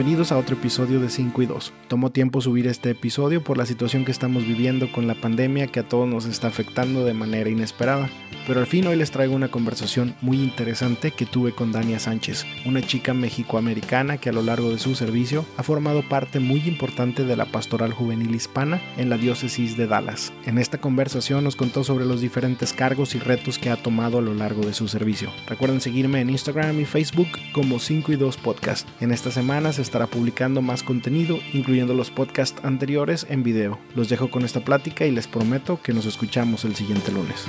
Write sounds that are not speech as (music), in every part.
Bienvenidos a otro episodio de 5 y 2. Tomó tiempo subir este episodio por la situación que estamos viviendo con la pandemia que a todos nos está afectando de manera inesperada. Pero al fin hoy les traigo una conversación muy interesante que tuve con Dania Sánchez, una chica mexicoamericana que a lo largo de su servicio ha formado parte muy importante de la pastoral juvenil hispana en la diócesis de Dallas. En esta conversación nos contó sobre los diferentes cargos y retos que ha tomado a lo largo de su servicio. Recuerden seguirme en Instagram y Facebook como 5 y 2 Podcast. En esta semana se estará publicando más contenido, incluyendo los podcasts anteriores en video. Los dejo con esta plática y les prometo que nos escuchamos el siguiente lunes.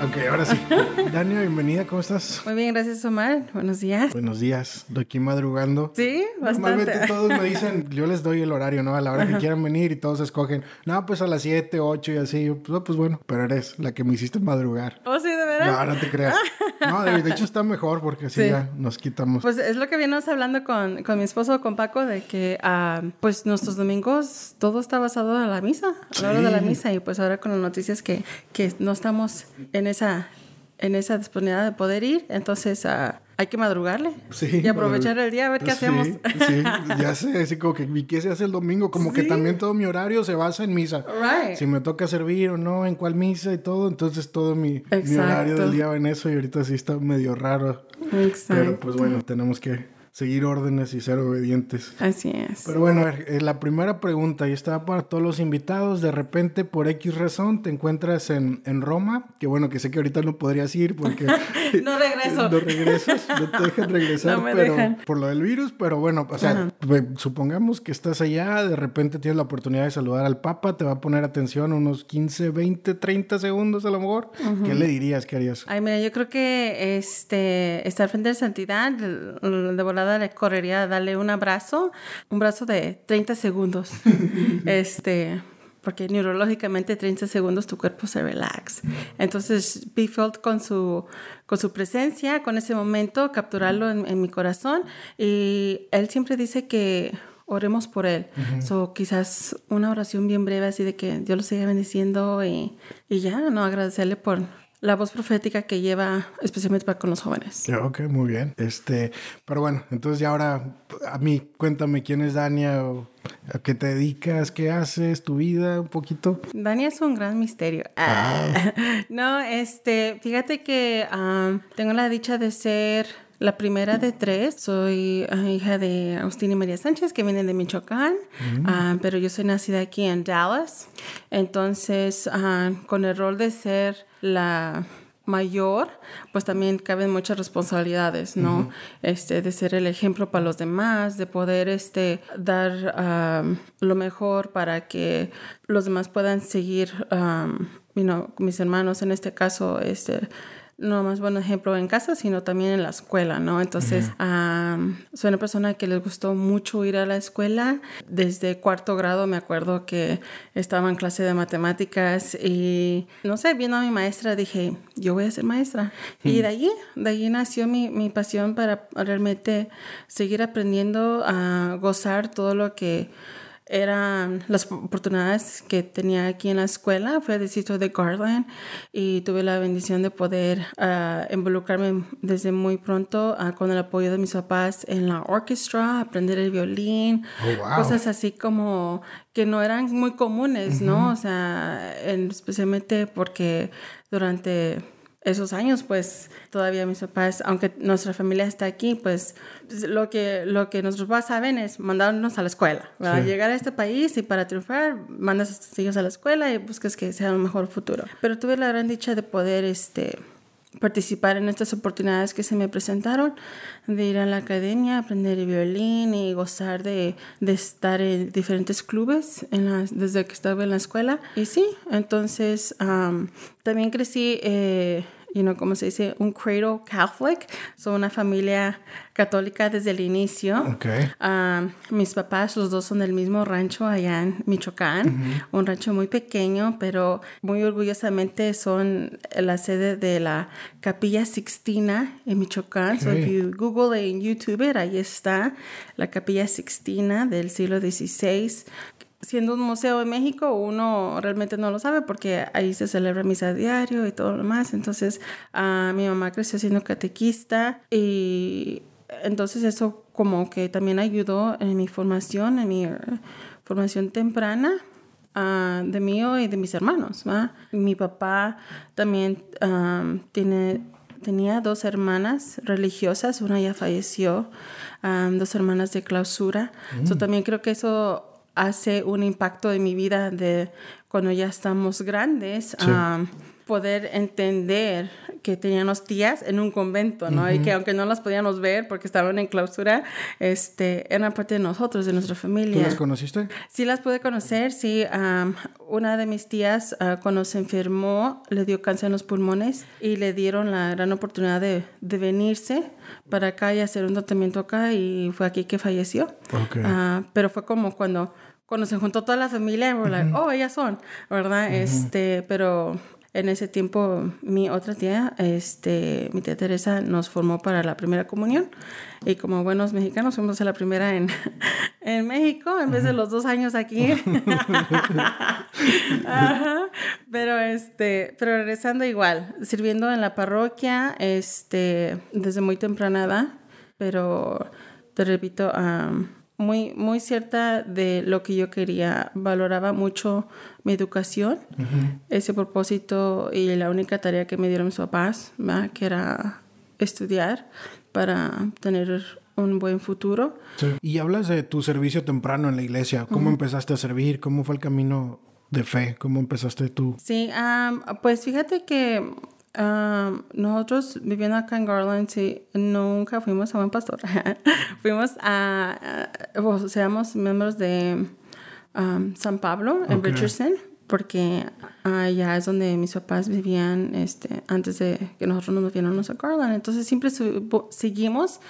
Ok, ahora sí. (laughs) Dania, bienvenida, ¿cómo estás? Muy bien, gracias Omar. Buenos días. Buenos días, de aquí madrugando. Sí, bastante. Normalmente todos me dicen, (laughs) yo les doy el horario, ¿no? A la hora que quieran venir y todos escogen, no, pues a las 7, 8 y así. Yo, pues, pues, bueno, pero eres la que me hiciste madrugar. ¿Oh, sí, de verdad? No, no te creas. (laughs) No, de, de hecho está mejor porque así Sí. ya nos quitamos. Pues es lo que vienes hablando con, con mi esposo, con Paco, de que ah, pues nuestros domingos todo está basado en la misa, a la hora de la misa. Y pues ahora con las noticias que, que no estamos en esa, en esa disponibilidad de poder ir, entonces ah, hay que madrugarle Sí, y aprovechar el día a ver qué Sí, hacemos. Sí, ya (laughs) sé, así como que, ¿y qué se hace el domingo? Como que también todo mi horario se basa en misa. Right. Si me toca servir o no, en cuál misa y todo, entonces todo mi, mi horario del día va en eso y ahorita sí está medio raro. Exacto. Pero pues bueno, tenemos que seguir órdenes y ser obedientes. Así es. Pero bueno, ver, eh, la primera pregunta, y está para todos los invitados, de repente por X razón te encuentras en, en Roma, que bueno, que sé que ahorita no podrías ir porque (laughs) No regreso. (laughs) no regresas, no te dejan regresar, (laughs) No me pero dejan. por lo del virus, pero bueno, o sea, supongamos que estás allá, de repente tienes la oportunidad de saludar al Papa, te va a poner atención unos 15, 20, 30 segundos a lo mejor, ¿qué le dirías que harías? Ay, mira, yo creo que este estar frente a la santidad, de de le correría a darle un abrazo, un brazo de 30 segundos. (laughs) este, porque neurológicamente 30 segundos tu cuerpo se relax. Entonces, be filled con su, con su presencia, con ese momento, capturarlo en, en mi corazón. Y él siempre dice que oremos por él. So, quizás una oración bien breve así de que Dios lo siga bendiciendo y, y ya, ¿no? Agradecerle por la voz profética que lleva especialmente para con los jóvenes. Ok, muy bien. Este, pero bueno, entonces ya ahora a mí cuéntame quién es Dania o a qué te dedicas, qué haces, tu vida, un poquito. Dani es un gran misterio. Ah. (laughs) No, este, fíjate que ah, tengo la dicha de ser la primera de tres. Soy ah, hija de Agustín y María Sánchez, que vienen de Michoacán, ah, pero yo soy nacida aquí en Dallas. Entonces, ah, con el rol de ser la mayor, pues también caben muchas responsabilidades, ¿no? Este, de ser el ejemplo para los demás, de poder este, dar um, lo mejor para que los demás puedan seguir, um, you know, mis hermanos en este caso, este, no más buen ejemplo en casa, sino también en la escuela, ¿no? Entonces, um, soy una persona que les gustó mucho ir a la escuela. Desde cuarto grado me acuerdo que estaba en clase de matemáticas y, no sé, viendo a mi maestra dije, yo voy a ser maestra. Y de allí, de allí nació mi, mi pasión para realmente seguir aprendiendo a gozar todo lo que eran las oportunidades que tenía aquí en la escuela. Fue el distrito de Garland y tuve la bendición de poder ah, involucrarme desde muy pronto ah, con el apoyo de mis papás en la orquesta, aprender el violín, Oh, wow. cosas así como que no eran muy comunes, ¿no? O sea, en- especialmente porque durante esos años, pues todavía mis papás, aunque nuestra familia está aquí, pues lo que, lo que nuestros papás saben es mandarnos a la escuela, ¿verdad? Sí. Llegar a este país y para triunfar, mandas a tus hijos a la escuela y buscas que sea un mejor futuro. Pero tuve la gran dicha de poder, este participar en estas oportunidades que se me presentaron, de ir a la academia, aprender el violín y gozar de, de estar en diferentes clubes en las- desde que estaba en la escuela. Y sí, entonces am, también crecí, eh, you know, como se dice, un cradle Catholic, soy una familia católica desde el inicio. Ok. Ah, mis papás, los dos son del mismo rancho allá en Michoacán, un rancho muy pequeño, pero muy orgullosamente son la sede de la Capilla Sixtina en Michoacán. So, Ok. if you Google en YouTube, it, ahí está la Capilla Sixtina del siglo XVI. Siendo un museo en México, uno realmente no lo sabe porque ahí se celebra misa diario y todo lo demás. Entonces, ah, mi mamá creció siendo catequista y entonces eso como que también ayudó en mi formación, en mi formación temprana ah, de mí y de mis hermanos. Mi papá también tiene, tenía dos hermanas religiosas, una ya falleció, dos hermanas de clausura. Mm. también creo que eso hace un impacto en mi vida de cuando ya estamos grandes poder entender que teníamos tías en un convento, ¿no? Y que aunque no las podíamos ver porque estaban en clausura, este, eran parte de nosotros, de nuestra familia. ¿Tú las conociste? Sí, las pude conocer, sí. una de mis tías, ah, cuando se enfermó, le dio cáncer en los pulmones y le dieron la gran oportunidad de, de venirse para acá y hacer un tratamiento acá y fue aquí que falleció. Okay. Ah, pero fue como cuando cuando se juntó toda la familia, fue like, oh, ellas son, ¿verdad? Este, pero en ese tiempo mi otra tía, este, mi tía Teresa, nos formó para la primera comunión y como buenos mexicanos fuimos a la primera en, (laughs) en México en vez de los dos años aquí. (laughs) Pero este, pero regresando igual, sirviendo en la parroquia, este, desde muy temprana edad, pero te repito, muy, muy cierta de lo que yo quería. Valoraba mucho mi educación, ese propósito y la única tarea que me dieron mis papás, que era estudiar para tener un buen futuro. Y hablas de tu servicio temprano en la iglesia. ¿Cómo empezaste a servir? ¿Cómo fue el camino de fe? ¿Cómo empezaste tú? Sí, pues fíjate que nosotros viviendo acá en Garland, sí, nunca fuimos a buen pastor. (laughs) fuimos a, o seamos miembros de San Pablo en Richardson, porque allá es donde mis papás vivían este, antes de que nosotros nos viéramos a Garland. Entonces siempre seguimos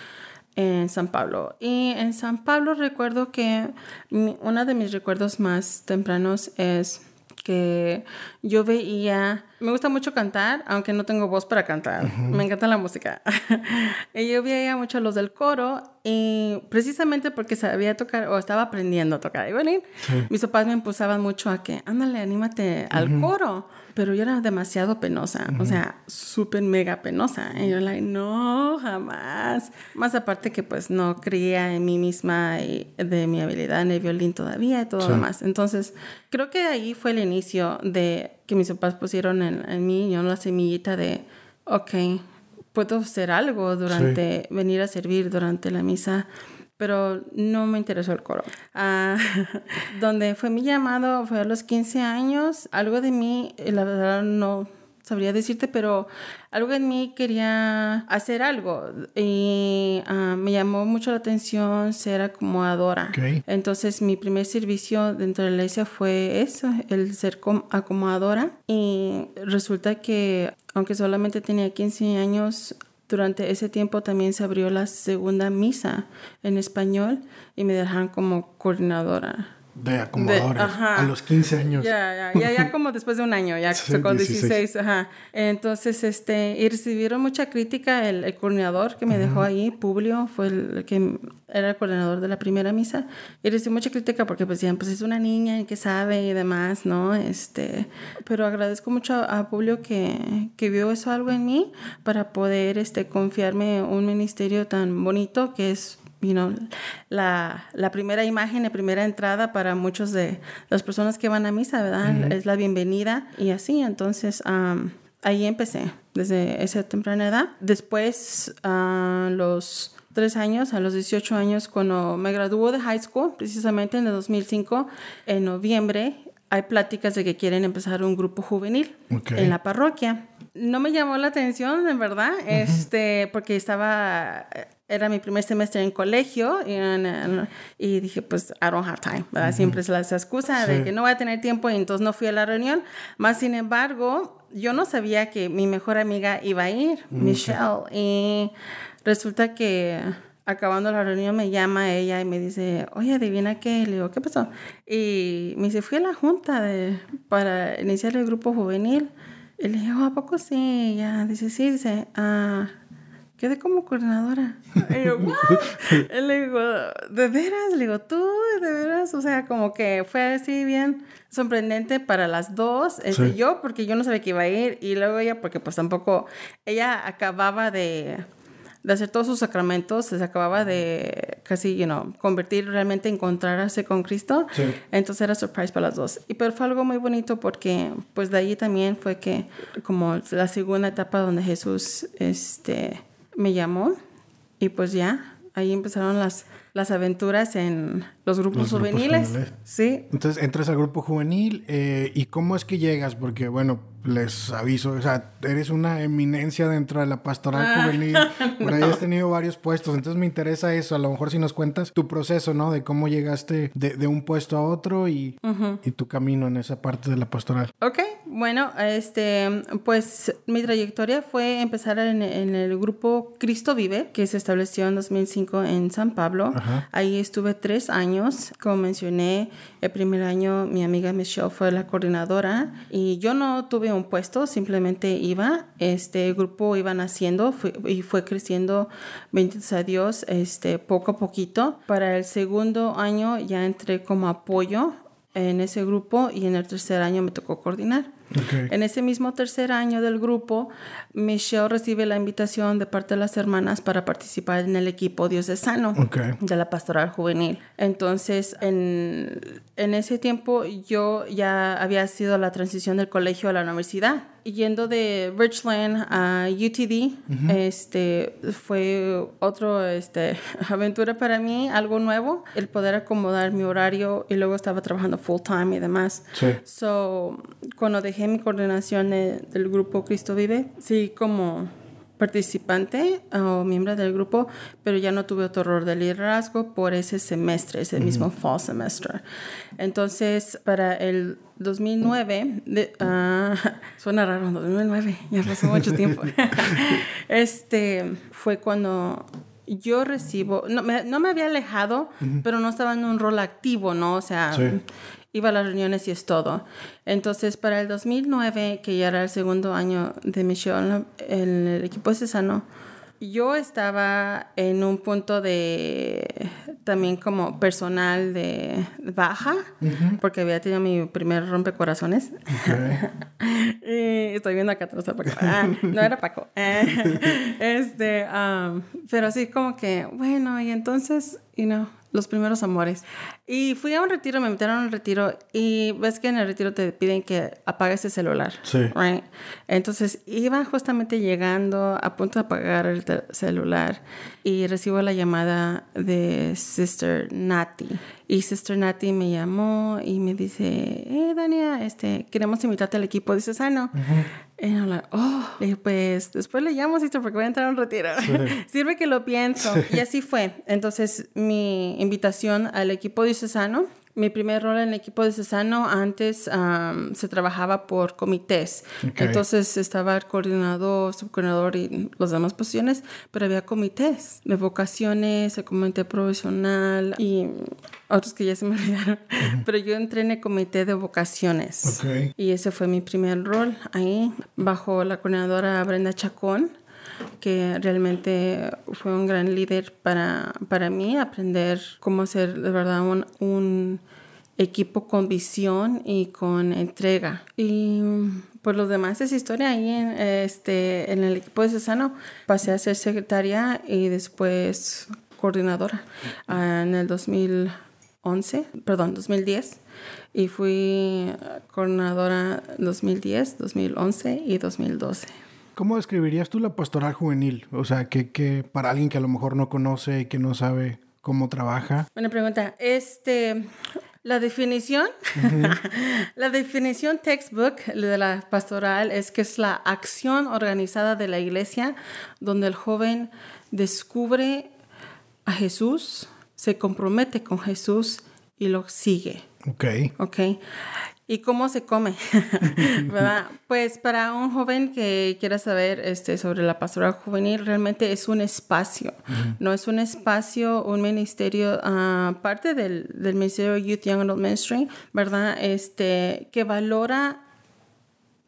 en San Pablo. Y en San Pablo recuerdo que uno de mis recuerdos más tempranos es que yo veía, me gusta mucho cantar, aunque no tengo voz para cantar, me encanta la música. (laughs) y yo veía mucho a los del coro y precisamente porque sabía tocar o estaba aprendiendo a tocar y venir, mis papás me impulsaban mucho a que, ándale, anímate al coro pero yo era demasiado penosa, o sea, súper mega penosa. Y yo, like, no, jamás. Más aparte que pues no creía en mí misma y de mi habilidad en el violín todavía y todo lo demás. Entonces, creo que ahí fue el inicio de que mis papás pusieron en, en mí, yo la semillita de, ok, puedo hacer algo durante, venir a servir durante la misa pero no me interesó el coro. Ah, (laughs) donde fue mi llamado fue a los 15 años. Algo de mí, eh, la verdad no sabría decirte, pero algo en mí quería hacer algo y ah, me llamó mucho la atención ser acomodadora. Entonces mi primer servicio dentro de la iglesia fue eso, el ser acomodadora y resulta que aunque solamente tenía 15 años, durante ese tiempo también se abrió la segunda misa en español y me dejaron como coordinadora de acomodadores a los 15 años. Ya, ya, ya, (laughs) como después de un año, ya con 16. ajá. Entonces, este, y recibieron mucha crítica el, coordinador que me dejó ahí, Publio, fue el que era el coordinador de la primera misa, y recibí mucha crítica porque pues decían, pues es una niña y que sabe y demás, ¿no? Este, pero agradezco mucho a, Publio que, que vio eso algo en mí para poder, este, confiarme un ministerio tan bonito que es you know, la, la, primera imagen, la primera entrada para muchos de las personas que van a misa, ¿verdad? Es la bienvenida y así. Entonces, ahí empecé, desde esa temprana edad. Después, a los tres años, a los 18 años, cuando me graduó de high school, precisamente en el 2005, en noviembre, hay pláticas de que quieren empezar un grupo juvenil en la parroquia. No me llamó la atención, en verdad, este, porque estaba era mi primer semestre en colegio y, dije, pues, I don't have time, ¿verdad? Siempre es la excusa de que no voy a tener tiempo y entonces no fui a la reunión. Más sin embargo, yo no sabía que mi mejor amiga iba a ir, Michelle, y resulta que acabando la reunión me llama ella y me dice, oye, adivina qué, le digo, ¿qué pasó? Y me dice, fui a la junta de, para iniciar el grupo juvenil. Y le digo, ¿a poco sí? Ya, dice, sí, dice, ah quedé como coordinadora. (laughs) Y yo, le digo, ¿de veras? Le digo, ¿tú? ¿De veras? O sea, como que fue así bien sorprendente para las dos. Este, Yo, porque yo no sabía que iba a ir, y luego ella, porque pues tampoco, ella acababa de de hacer todos sus sacramentos, se acababa de casi, you know, convertir realmente, encontrarse con Cristo. Entonces era surprise para las dos. Y pero fue algo muy bonito porque pues de ahí también fue que como la segunda etapa donde Jesús este, me llamó y pues ya, ahí empezaron las, las aventuras en los grupos, juveniles. Sí. Entonces entras al grupo juvenil eh, y cómo es que llegas, porque bueno, les aviso, o sea, eres una eminencia dentro de la pastoral ah, juvenil, (laughs) por ahí has tenido varios puestos, entonces me interesa eso, a lo mejor si nos cuentas tu proceso, ¿no? De cómo llegaste de, un puesto a otro y, y, tu camino en esa parte de la pastoral. Ok, bueno, este, pues mi trayectoria fue empezar en, el grupo Cristo Vive, que se estableció en 2005 en San Pablo. Ahí estuve tres años, como mencioné, el primer año mi amiga Michelle fue la coordinadora y yo no tuve un puesto, simplemente iba, este grupo iba naciendo y fue creciendo, benditos a Dios, este, poco a poquito. Para el segundo año ya entré como apoyo en ese grupo y en el tercer año me tocó coordinar. En ese mismo tercer año del grupo, Michelle recibe la invitación de parte de las hermanas para participar en el equipo diocesano de la pastoral juvenil. Entonces, en, en ese tiempo yo ya había sido la transición del colegio a la universidad yendo de Richland a UTD, este, fue otra este, (laughs) aventura para mí, algo nuevo, el poder acomodar mi horario y luego estaba trabajando full time y demás. Sí. So, cuando dejé mi coordinación del grupo Cristo Vive, sí, como participante o miembro del grupo, pero ya no tuve otro rol de liderazgo por ese semestre, ese mismo fall semester. Entonces, para el 2009, de, uh, (laughs) suena raro, 2009, ya pasó mucho tiempo. (laughs) este fue cuando yo recibo, no me, no me había alejado, pero no estaba en un rol activo, ¿no? O sea, iba a las reuniones y es todo. Entonces, para el 2009, que ya era el segundo año de misión el equipo cesano, yo estaba en un punto de también como personal de baja, porque había tenido mi primer rompecorazones. (laughs) y estoy viendo acá atrás ah, no era Paco. (laughs) (laughs) este, um, pero sí como que, bueno, y entonces, you know, los primeros amores. Y fui a un retiro, me metieron a un retiro y ves que en el retiro te piden que apagues el celular. Sí. Right? Entonces iba justamente llegando a punto de apagar el celular y recibo la llamada de Sister Nati. Y Sister Nati me llamó y me dice, eh, Dania, este, queremos invitarte al equipo dice Sano. Y yo, like, oh, le dije, pues después le llamo, Sister, porque voy a entrar a un retiro. (laughs) Sirve que lo pienso. Y así fue. Entonces, mi invitación al equipo diocesano mi primer rol en el equipo de Cesano antes se trabajaba por comités. Entonces estaba el coordinador, subcoordinador y las demás posiciones, pero había comités de vocaciones, el comité profesional y otros que ya se me (laughs) olvidaron. Pero yo entré en el comité de vocaciones. Y ese fue mi primer rol ahí, bajo la coordinadora Brenda Chacón que realmente fue un gran líder para, para mí, aprender cómo ser de verdad un, un equipo con visión y con entrega. Y por lo demás es historia ahí en, este, en el equipo de Cesano. Pasé a ser secretaria y después coordinadora en el 2011, perdón, 2010. Y fui coordinadora 2010, 2011 y 2012. ¿Cómo describirías tú la pastoral juvenil? O sea, que, que para alguien que a lo mejor no conoce y que no sabe cómo trabaja. Buena pregunta. Este, la definición, (laughs) la definición textbook de la pastoral es que es la acción organizada de la iglesia donde el joven descubre a Jesús, se compromete con Jesús y lo sigue. Ok. Ok. ¿Y cómo se come? (laughs) ¿Verdad? Pues para un joven que quiera saber este, sobre la pastoral juvenil, realmente es un espacio, no es un espacio, un ministerio, uh, parte del, del Ministerio Youth Young Adult Ministry, ¿verdad? Este, que valora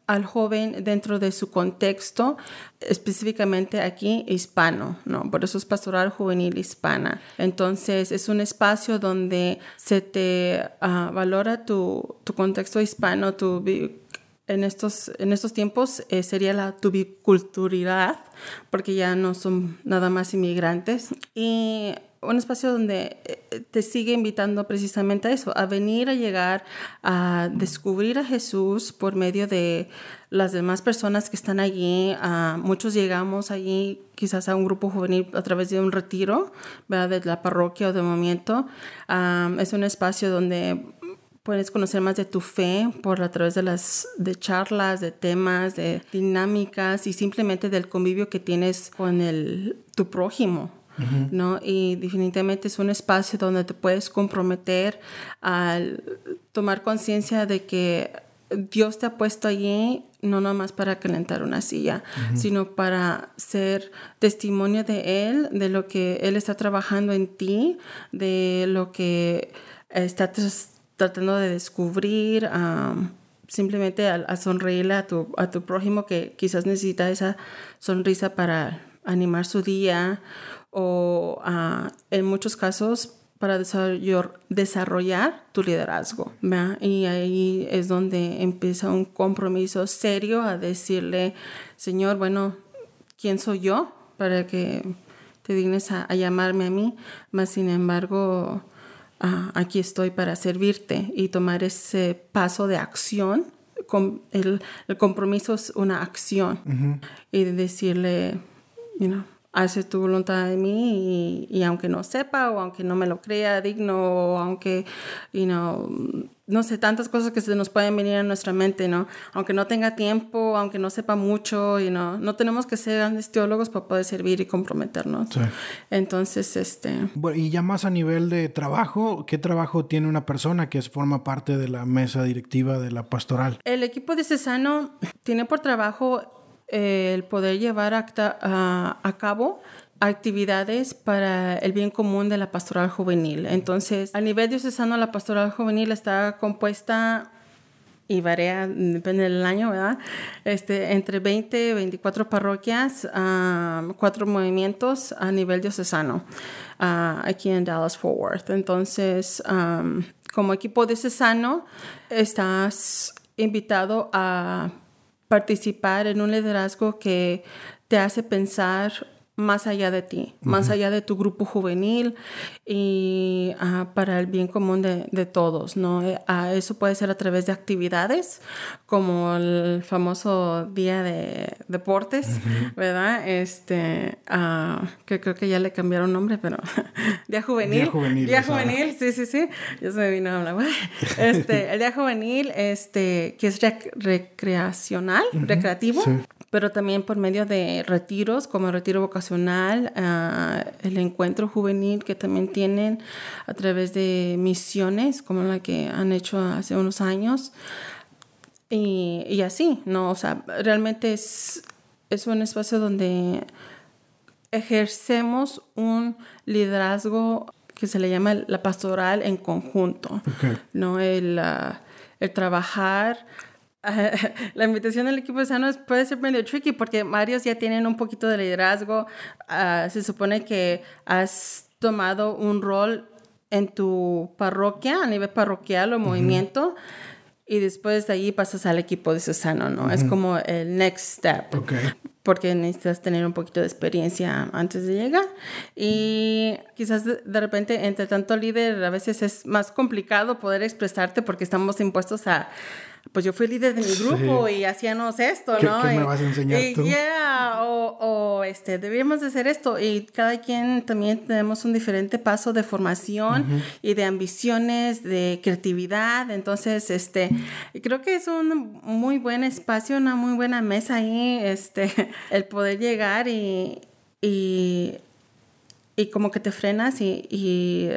al joven dentro de su contexto, específicamente aquí hispano, ¿no? Por eso es pastoral juvenil hispana. Entonces, es un espacio donde se te ah, valora tu, tu, contexto hispano, tu en estos, en estos tiempos eh, sería la tubiculturalidad, porque ya no son nada más inmigrantes. Y un espacio donde eh, te sigue invitando precisamente a eso, a venir a llegar a descubrir a Jesús por medio de las demás personas que están allí. muchos llegamos allí quizás a un grupo juvenil a través de un retiro, ¿verdad? de la parroquia o de momento. es un espacio donde puedes conocer más de tu fe por a través de las de charlas, de temas, de dinámicas y simplemente del convivio que tienes con el, tu prójimo. ¿No? Y definitivamente es un espacio donde te puedes comprometer al tomar conciencia de que Dios te ha puesto allí no nomás para calentar una silla, sino para ser testimonio de Él, de lo que Él está trabajando en ti, de lo que está tratando de descubrir, simplemente a, sonreírle a tu, a tu prójimo que quizás necesita esa sonrisa para animar su día o en muchos casos para desarrollar tu liderazgo. Y ahí es donde empieza un compromiso serio a decirle, Señor, bueno, ¿quién soy yo para que te dignes a, llamarme a mí? Más sin embargo, aquí estoy para servirte y tomar ese paso de acción. El, el compromiso es una acción y decirle, you know, hace tu voluntad de mí y, aunque no sepa o aunque no me lo crea digno o aunque, you know, no sé, tantas cosas que se nos pueden venir a nuestra mente, ¿no? Aunque no tenga tiempo, aunque no sepa mucho, you know, no tenemos que ser grandes teólogos para poder servir y comprometernos. Entonces, este... Bueno, y ya más a nivel de trabajo, ¿qué trabajo tiene una persona que forma parte de la mesa directiva de la pastoral? El equipo de Cesano tiene por trabajo el poder llevar a, cabo actividades para el bien común de la pastoral juvenil. Entonces, a nivel diocesano, la pastoral juvenil está compuesta y varía, depende del año, ¿verdad? Este, entre 20 y 24 parroquias, cuatro movimientos a nivel diocesano, aquí en Dallas Fort Worth. Entonces, como equipo diocesano, estás invitado a participar en un liderazgo que te hace pensar más allá de ti, más allá de tu grupo juvenil y ah, para el bien común de, de todos, ¿no? Ah, eso puede ser a través de actividades como el famoso día de deportes, ¿verdad? Este, uh, que creo que ya le cambiaron nombre, pero (laughs) día juvenil. Día juvenil. Día juvenil, sí, sí, sí. Ya se me vino a hablar. (laughs) Este, el día juvenil, este, que es recreacional, recreativo. Sí pero también por medio de retiros como el retiro vocacional, ah, el encuentro juvenil que también tienen a través de misiones como la que han hecho hace unos años. Y, y así, ¿no? O sea, realmente es, es un espacio donde ejercemos un liderazgo que se le llama la pastoral en conjunto, ¿no? El, ah, el trabajar (laughs) la invitación del equipo de sanos puede ser medio tricky porque varios ya tienen un poquito de liderazgo. Ah, se supone que has tomado un rol en tu parroquia, a nivel parroquial o movimiento, y después de ahí pasas al equipo de Susano, ¿no? Es como el next step. Porque necesitas tener un poquito de experiencia antes de llegar. Y quizás de, repente, entre tanto líder, a veces es más complicado poder expresarte porque estamos impuestos a pues yo fui líder de mi grupo y hacíamos esto, ¿no? ¿Qué, me vas a enseñar y, tú? Yeah, o, o, este, debíamos de hacer esto y cada quien también tenemos un diferente paso de formación y de ambiciones, de creatividad, entonces, este, creo que es un muy buen espacio, una muy buena mesa ahí, este, el poder llegar y, y y como que te frenas y, y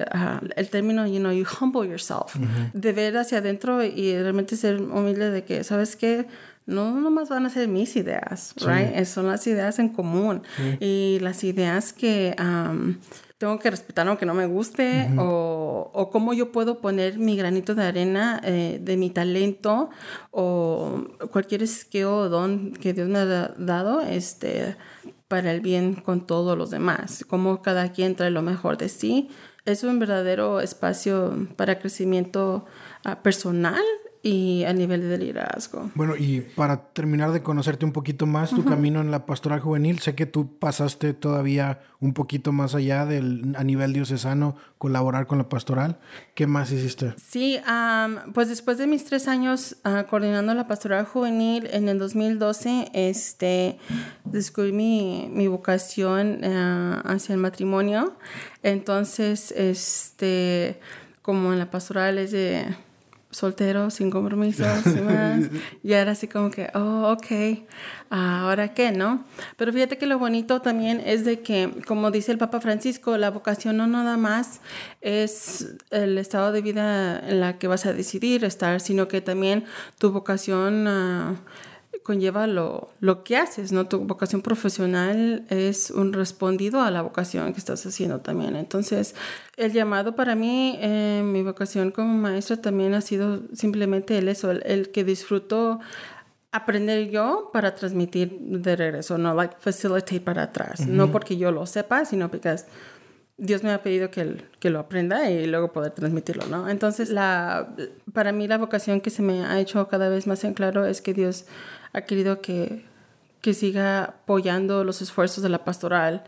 el término, you know, you humble yourself, de ver hacia adentro y realmente ser humilde de que, ¿sabes qué? No nomás van a ser mis ideas, right? Son las ideas en común. Y las ideas que tengo que respetar aunque no me guste o, o, cómo yo puedo poner mi granito de arena eh, de mi talento o cualquier skill o don que Dios me ha dado, este para el bien con todos los demás, como cada quien trae lo mejor de sí. Es un verdadero espacio para crecimiento ah, personal y a nivel de liderazgo. Bueno, y para terminar de conocerte un poquito más, tu camino en la pastoral juvenil, sé que tú pasaste todavía un poquito más allá del a nivel diocesano, colaborar con la pastoral. ¿Qué más hiciste? Sí, pues después de mis tres años ah, coordinando la pastoral juvenil, en el 2012, este, descubrí mi, mi vocación ah, hacia el matrimonio. Entonces, este, como en la pastoral es de soltero, sin compromisos y más. (laughs) y era así como que, oh, ok, ahora qué, ¿no? Pero fíjate que lo bonito también es de que, como dice el Papa Francisco, la vocación no nada más es el estado de vida en la que vas a decidir estar, sino que también tu vocación... Uh, conlleva lo, lo que haces, ¿no? Tu vocación profesional es un respondido a la vocación que estás haciendo también. Entonces, el llamado para mí, eh, mi vocación como maestra también ha sido simplemente el eso, el, que disfruto aprender yo para transmitir de regreso, no like facilitate para atrás, no porque yo lo sepa, sino porque Dios me ha pedido que, que, lo aprenda y luego poder transmitirlo, ¿no? Entonces, la, para mí la vocación que se me ha hecho cada vez más en claro es que Dios ha querido que, que siga apoyando los esfuerzos de la pastoral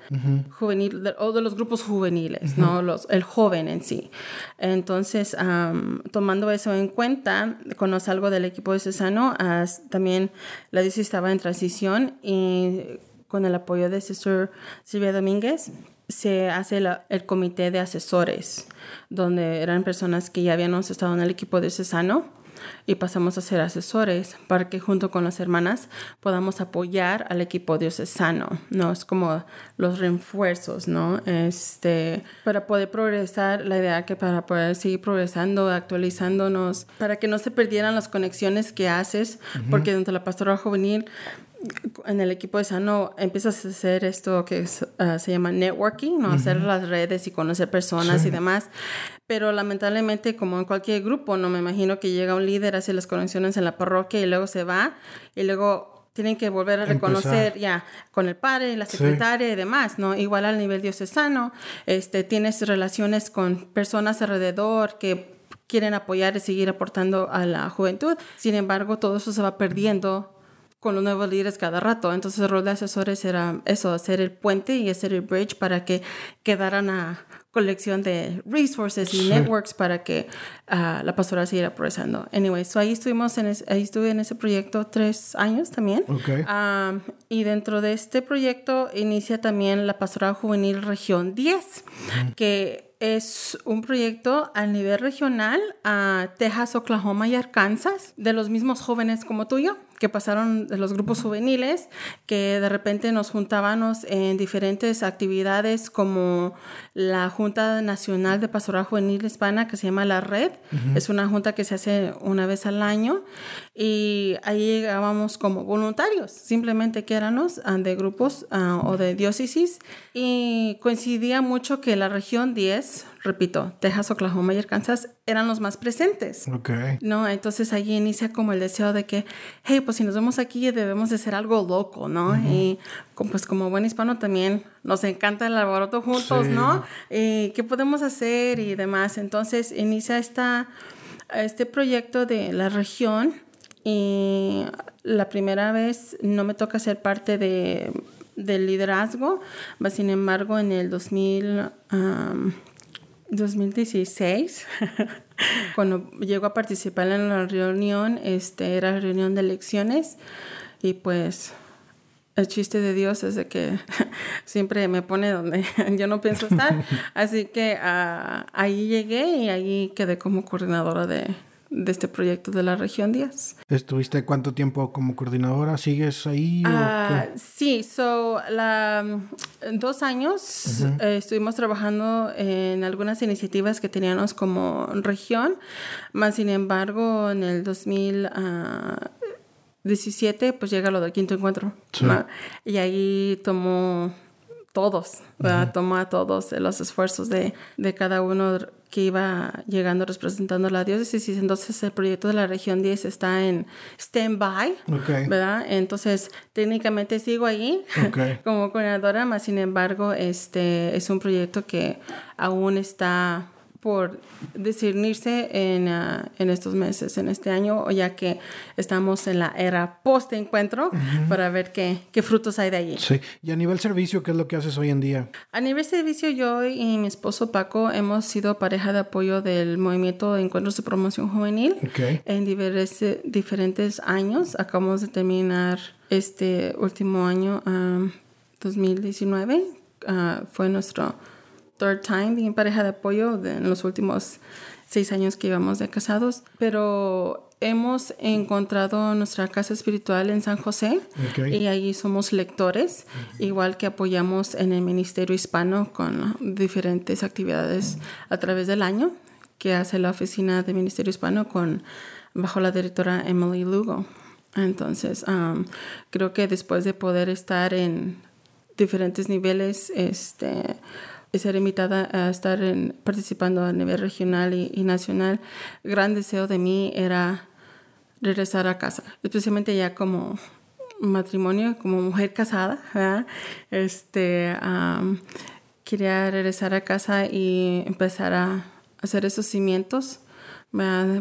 juvenil o de los grupos juveniles, ¿no? Los, el joven en sí. Entonces, tomando eso en cuenta, conoce algo del equipo de Cesano, también la diócesis estaba en transición y con el apoyo de Sister Silvia Domínguez, se hace el comité de asesores, donde eran personas que ya habíamos estado en el equipo de Cesano y pasamos a ser asesores para que junto con las hermanas podamos apoyar al equipo diocesano, ¿no? Es como los refuerzos, ¿no? Este, para poder progresar, la idea que para poder seguir progresando, actualizándonos, para que no se perdieran las conexiones que haces, porque dentro de la pastoral juvenil en el equipo de Sano empiezas a hacer esto que ah, se llama networking, ¿no? Hacer las redes y conocer personas y demás. Pero lamentablemente, como en cualquier grupo, no me imagino que llega un líder, hace las conexiones en la parroquia y luego se va y luego tienen que volver a reconocer ya con el padre, la secretaria y demás, ¿no? Igual al nivel diocesano, este, tienes relaciones con personas alrededor que quieren apoyar y seguir aportando a la juventud. Sin embargo, todo eso se va perdiendo con los nuevos líderes cada rato. Entonces el rol de asesores era eso, hacer el puente y hacer el bridge para que quedaran a colección de resources y networks para que uh, la pastoral siguiera progresando. Anyway, so ahí estuvimos en ahí estuve en ese proyecto tres años también. Okay. Um, y dentro de este proyecto inicia también la pastoral juvenil región 10, que es un proyecto a nivel regional a Texas, Oklahoma y Arkansas de los mismos jóvenes como tú y yo que pasaron de los grupos juveniles, que de repente nos juntábamos en diferentes actividades como la Junta Nacional de Pastoral Juvenil Hispana, que se llama La Red. Es una junta que se hace una vez al año. Y ahí llegábamos como voluntarios, simplemente que éramos ah, de grupos ah, o de diócesis. Y coincidía mucho que la región 10, repito, Texas, Oklahoma y Arkansas eran los más presentes. Okay. ¿No? Entonces allí inicia como el deseo de que, hey, pues si nos vemos aquí debemos de ser algo loco, ¿no? Y pues como buen hispano también nos encanta el alboroto juntos, ¿no? Y qué podemos hacer y demás. Entonces inicia esta, este proyecto de la región y la primera vez no me toca ser parte de, del liderazgo, sin embargo en el 2000... 2016, (laughs) cuando llego a participar en la reunión, este, era reunión de elecciones y pues el chiste de Dios es de que (laughs) siempre me pone donde (laughs) yo no pienso estar. Así que uh, ahí llegué y ahí quedé como coordinadora de, de este proyecto de la región 10. ¿Estuviste cuánto tiempo como coordinadora? ¿Sigues ahí? Ah, sí, so, la, mm, dos años eh, estuvimos trabajando en algunas iniciativas que teníamos como región, más sin embargo en el 2017 pues llega lo del quinto encuentro y ahí tomó todos, tomó a todos los esfuerzos de, de cada uno que iba llegando representando a la diócesis. Entonces el proyecto de la región 10 está en stand-by, ¿verdad? Entonces técnicamente sigo ahí (laughs) como coordinadora, más sin embargo este es un proyecto que aún está por discernirse en, ah, en, estos meses, en este año, ya que estamos en la era post-encuentro, para ver qué, qué, frutos hay de allí. Sí, y a nivel servicio, ¿qué es lo que haces hoy en día? A nivel servicio, yo y mi esposo Paco hemos sido pareja de apoyo del movimiento de encuentros de promoción juvenil en diferentes, diferentes años. Acabamos de terminar este último año, 2019, ah, fue nuestro third time en pareja de apoyo en los últimos seis años que íbamos de casados, pero hemos encontrado nuestra casa espiritual en San José y ahí somos lectores, igual que apoyamos en el Ministerio Hispano con diferentes actividades a través del año que hace la oficina de Ministerio Hispano con bajo la directora Emily Lugo. Entonces, um, creo que después de poder estar en diferentes niveles, este, ser invitada a estar en, participando a nivel regional y, nacional, gran deseo de mí era regresar a casa, especialmente ya como matrimonio, como mujer casada, Este, quería regresar a casa y empezar a hacer esos cimientos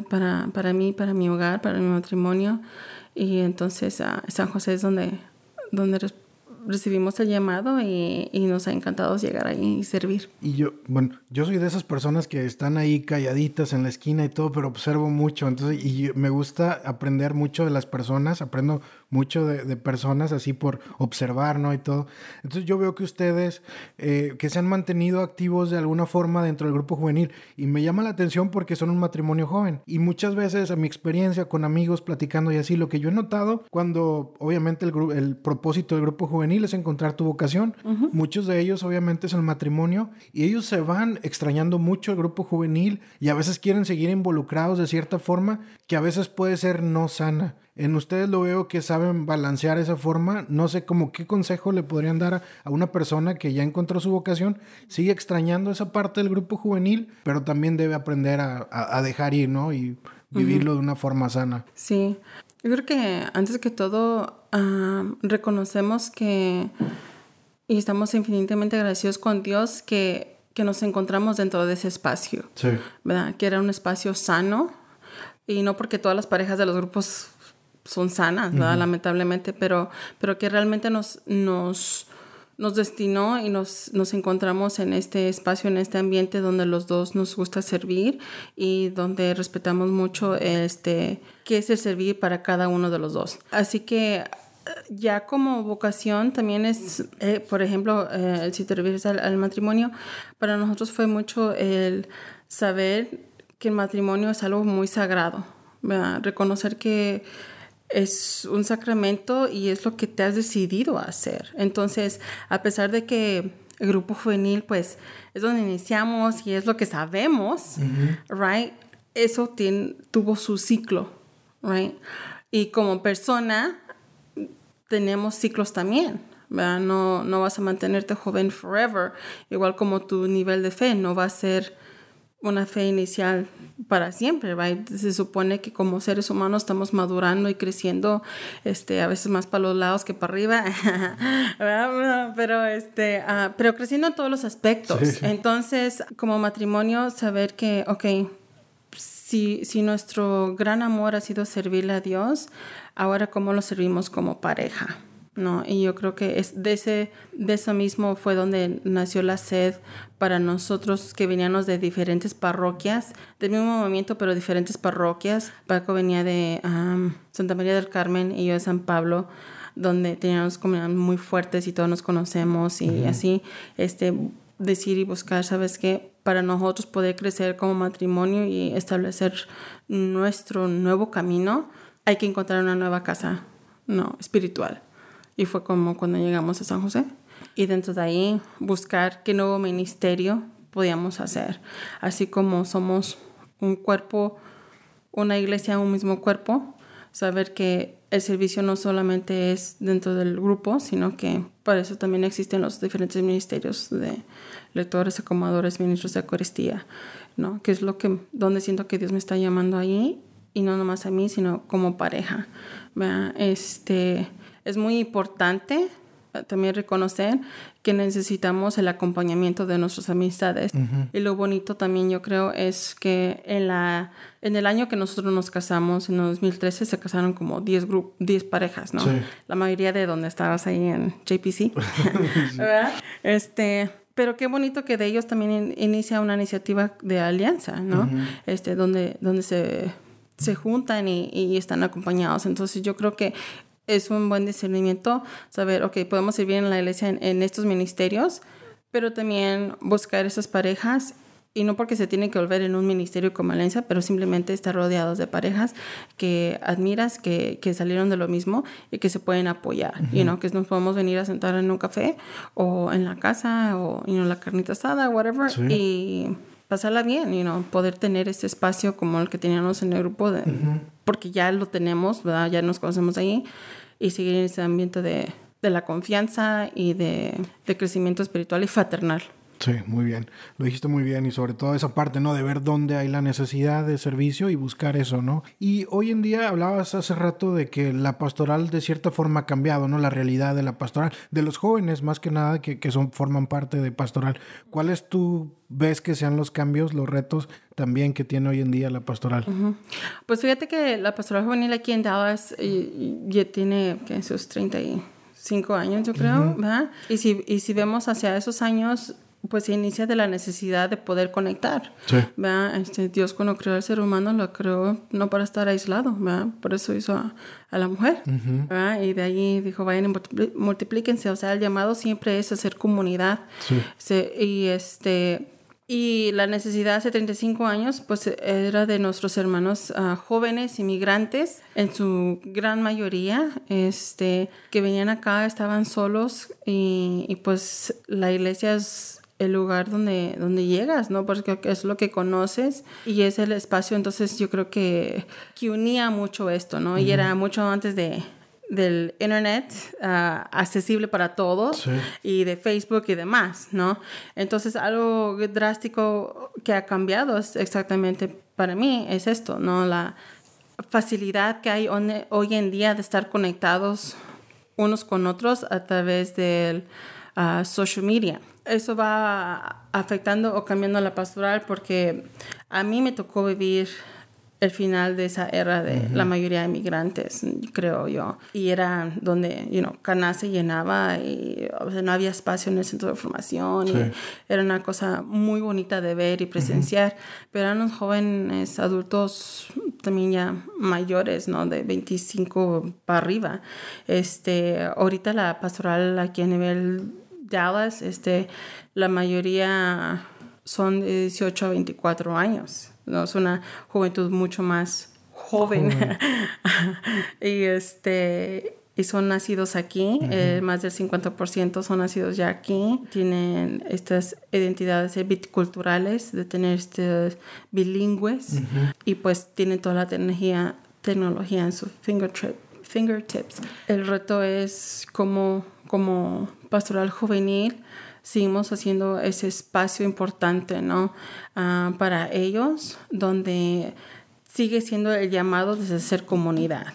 para, para mí, para mi hogar, para mi matrimonio. Y entonces San José es donde, donde recibimos el llamado y, nos ha encantado llegar ahí y servir. Y yo, bueno, yo soy de esas personas que están ahí calladitas en la esquina y todo, pero observo mucho, entonces, y me gusta aprender mucho de las personas, aprendo mucho de, personas así por observar, ¿no? Y todo. Entonces yo veo que ustedes, eh, que se han mantenido activos de alguna forma dentro del grupo juvenil, y me llama la atención porque son un matrimonio joven, y muchas veces a mi experiencia con amigos platicando y así, lo que yo he notado cuando obviamente el, el propósito del grupo juvenil, es encontrar tu vocación. Muchos de ellos obviamente es el matrimonio y ellos se van extrañando mucho el grupo juvenil y a veces quieren seguir involucrados de cierta forma que a veces puede ser no sana. En ustedes lo veo que saben balancear esa forma. No sé cómo qué consejo le podrían dar a una persona que ya encontró su vocación, sigue extrañando esa parte del grupo juvenil, pero también debe aprender a, dejar ir, ¿no? Y vivirlo de una forma sana. Sí, yo creo que antes que todo reconocemos que y estamos infinitamente agradecidos con Dios que, que, nos encontramos dentro de ese espacio, sí. ¿verdad? Que era un espacio sano y no porque todas las parejas de los grupos son sanas, ¿verdad? Lamentablemente, pero, pero que realmente nos, nos, nos destinó y nos, nos encontramos en este espacio, en este ambiente donde los dos nos gusta servir y donde respetamos mucho este, qué es el servir para cada uno de los dos. Así que ya como vocación también es, eh, por ejemplo, eh, si te refieres al, matrimonio, para nosotros fue mucho el saber que el matrimonio es algo muy sagrado, reconocer que es un sacramento y es lo que te has decidido a hacer. Entonces, a pesar de que el grupo juvenil, pues, es donde iniciamos y es lo que sabemos, right? Eso tuvo su ciclo, right? Y como persona, tenemos ciclos también. No, no vas a mantenerte joven forever, igual como tu nivel de fe no va a ser una fe inicial para siempre, Se supone que como seres humanos estamos madurando y creciendo, este, a veces más para los lados que para arriba, (laughs) pero este, ah, pero creciendo en todos los aspectos. Entonces, como matrimonio, saber que, ok, si, si nuestro gran amor ha sido servirle a Dios, ahora cómo lo servimos como pareja. ¿No? Y yo creo que es de, ese, de eso mismo fue donde nació la sed para nosotros que veníamos de diferentes parroquias, del mismo movimiento, pero diferentes parroquias. Paco venía de Santa María del Carmen y yo de San Pablo, donde teníamos comunidades muy fuertes y todos nos conocemos y así, este, decir y buscar, ¿sabes qué? Para nosotros poder crecer como matrimonio y establecer nuestro nuevo camino, hay que encontrar una nueva casa, no, espiritual. Y fue como cuando llegamos a San José. Y dentro de ahí buscar qué nuevo ministerio podíamos hacer. Así como somos un cuerpo, una iglesia, un mismo cuerpo, saber que el servicio no solamente es dentro del grupo, sino que para eso también existen los diferentes ministerios de lectores, acomodadores, ministros de Eucaristía, ¿no? Que es lo que, donde siento que Dios me está llamando ahí, y no nomás a mí, sino como pareja. Este, es muy importante también reconocer que necesitamos el acompañamiento de nuestras amistades. Y lo bonito también yo creo es que en, la, en el año que nosotros nos casamos, en 2013, se casaron como 10, 10 parejas, ¿no? La mayoría de donde estabas ahí en JPC. (laughs) (laughs) Este, pero qué bonito que de ellos también inicia una iniciativa de alianza, ¿no? Este, donde, donde se, se juntan y, y, están acompañados. Entonces yo creo que es un buen discernimiento saber, ok, podemos servir en la iglesia en, en estos ministerios, pero también buscar esas parejas y no porque se tiene que volver en un ministerio como Alianza, pero simplemente estar rodeados de parejas que admiras, que, que salieron de lo mismo y que se pueden apoyar, y no que nos podemos venir a sentar en un café o en la casa o la carnita asada, whatever, y pasarla bien, y no poder tener ese espacio como el que teníamos en el grupo, de, porque ya lo tenemos, ¿verdad? ya nos conocemos ahí, y seguir en ese ambiente de, de la confianza y de, de crecimiento espiritual y fraternal. Sí, muy bien. Lo dijiste muy bien y sobre todo esa parte, ¿no? De ver dónde hay la necesidad de servicio y buscar eso, ¿no? Y hoy en día hablabas hace rato de que la pastoral de cierta forma ha cambiado, ¿no? La realidad de la pastoral, de los jóvenes más que nada que, que son, forman parte de pastoral. ¿Cuáles tú ves que sean los cambios, los retos también que tiene hoy en día la pastoral? Pues fíjate que la pastoral juvenil aquí en Dallas ya tiene que sus 35 años, yo creo, ¿verdad? Y si, y si vemos hacia esos años pues se inicia de la necesidad de poder conectar. Sí. Este, Dios cuando creó al ser humano lo creó no para estar aislado, ¿verdad? por eso hizo a, la mujer. Y de ahí dijo, vayan y multiplíquense. O sea, el llamado siempre es hacer comunidad. Sí. y este... Y la necesidad hace 35 años, pues era de nuestros hermanos uh, jóvenes, inmigrantes, en su gran mayoría, este, que venían acá, estaban solos y, y pues la iglesia es el lugar donde, donde llegas, ¿no? Porque es lo que conoces y es el espacio, entonces yo creo que, que unía mucho esto, ¿no? Y era mucho antes de, del internet ah, accesible para todos y de Facebook y demás, ¿no? Entonces algo drástico que ha cambiado es exactamente para mí es esto, ¿no? La facilidad que hay hoy en día de estar conectados unos con otros a través del uh, social media eso va afectando o cambiando la pastoral porque a mí me tocó vivir el final de esa era de la mayoría de migrantes, creo yo. Y era donde, you know, Caná se llenaba y no había espacio en el centro de formación. Y era una cosa muy bonita de ver y presenciar. Pero eran los jóvenes adultos también ya mayores, ¿no? De 25 para arriba. Este, ahorita la pastoral aquí a nivel Dallas, este, la mayoría son de 18 a 24 años. ¿no? Es una juventud mucho más joven. (laughs) y este y son nacidos aquí, eh, más del 50% son nacidos ya aquí, tienen estas identidades viticulturales, de tener estos bilingües y pues tienen toda la tecnología, tecnología en sus fingertips. El reto es cómo, cómo pastoral juvenil seguimos haciendo ese espacio importante, ¿no? Ah, para ellos, donde sigue siendo el llamado de ser comunidad.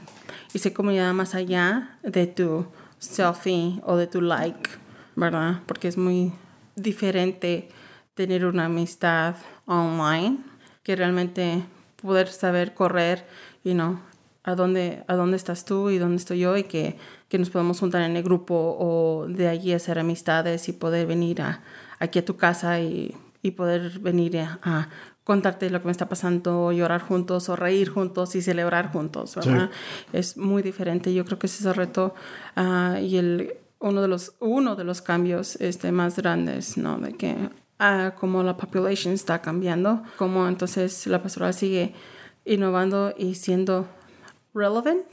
Y ser comunidad más allá de tu selfie o de tu like, ¿verdad? Porque es muy diferente tener una amistad online que realmente poder saber correr, y no a dónde, a dónde estás tú y dónde estoy yo y que, que nos podemos juntar en el grupo o de allí hacer amistades y poder venir a, aquí a tu casa y, y poder venir a, contarte lo que me está pasando, llorar juntos o reír juntos y celebrar juntos, ¿verdad? Es muy diferente. Yo creo que ese es el reto uh, y el, uno, de los, uno de los cambios este, más grandes, ¿no? De que uh, como la population está cambiando, como entonces la pastoral sigue innovando y siendo relevant.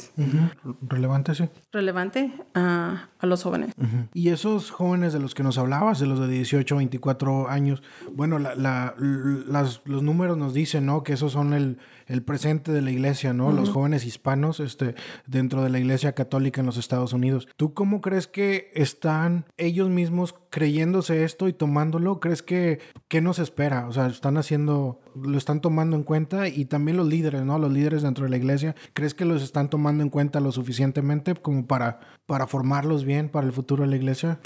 Relevante, sí. Relevante a, a los jóvenes. Y esos jóvenes de los que nos hablabas, de los de 18, 24 años, bueno, la, la, las, los números nos dicen, ¿no? Que esos son el, el presente de la iglesia, ¿no? Los jóvenes hispanos este, dentro de la iglesia católica en los Estados Unidos. ¿Tú cómo crees que están ellos mismos creyéndose esto y tomándolo, ¿crees que qué nos espera? O sea, están haciendo, lo están tomando en cuenta y también los líderes, ¿no? Los líderes dentro de la iglesia, ¿crees que los están tomando en cuenta lo suficientemente como para, para formarlos bien para el futuro de la iglesia?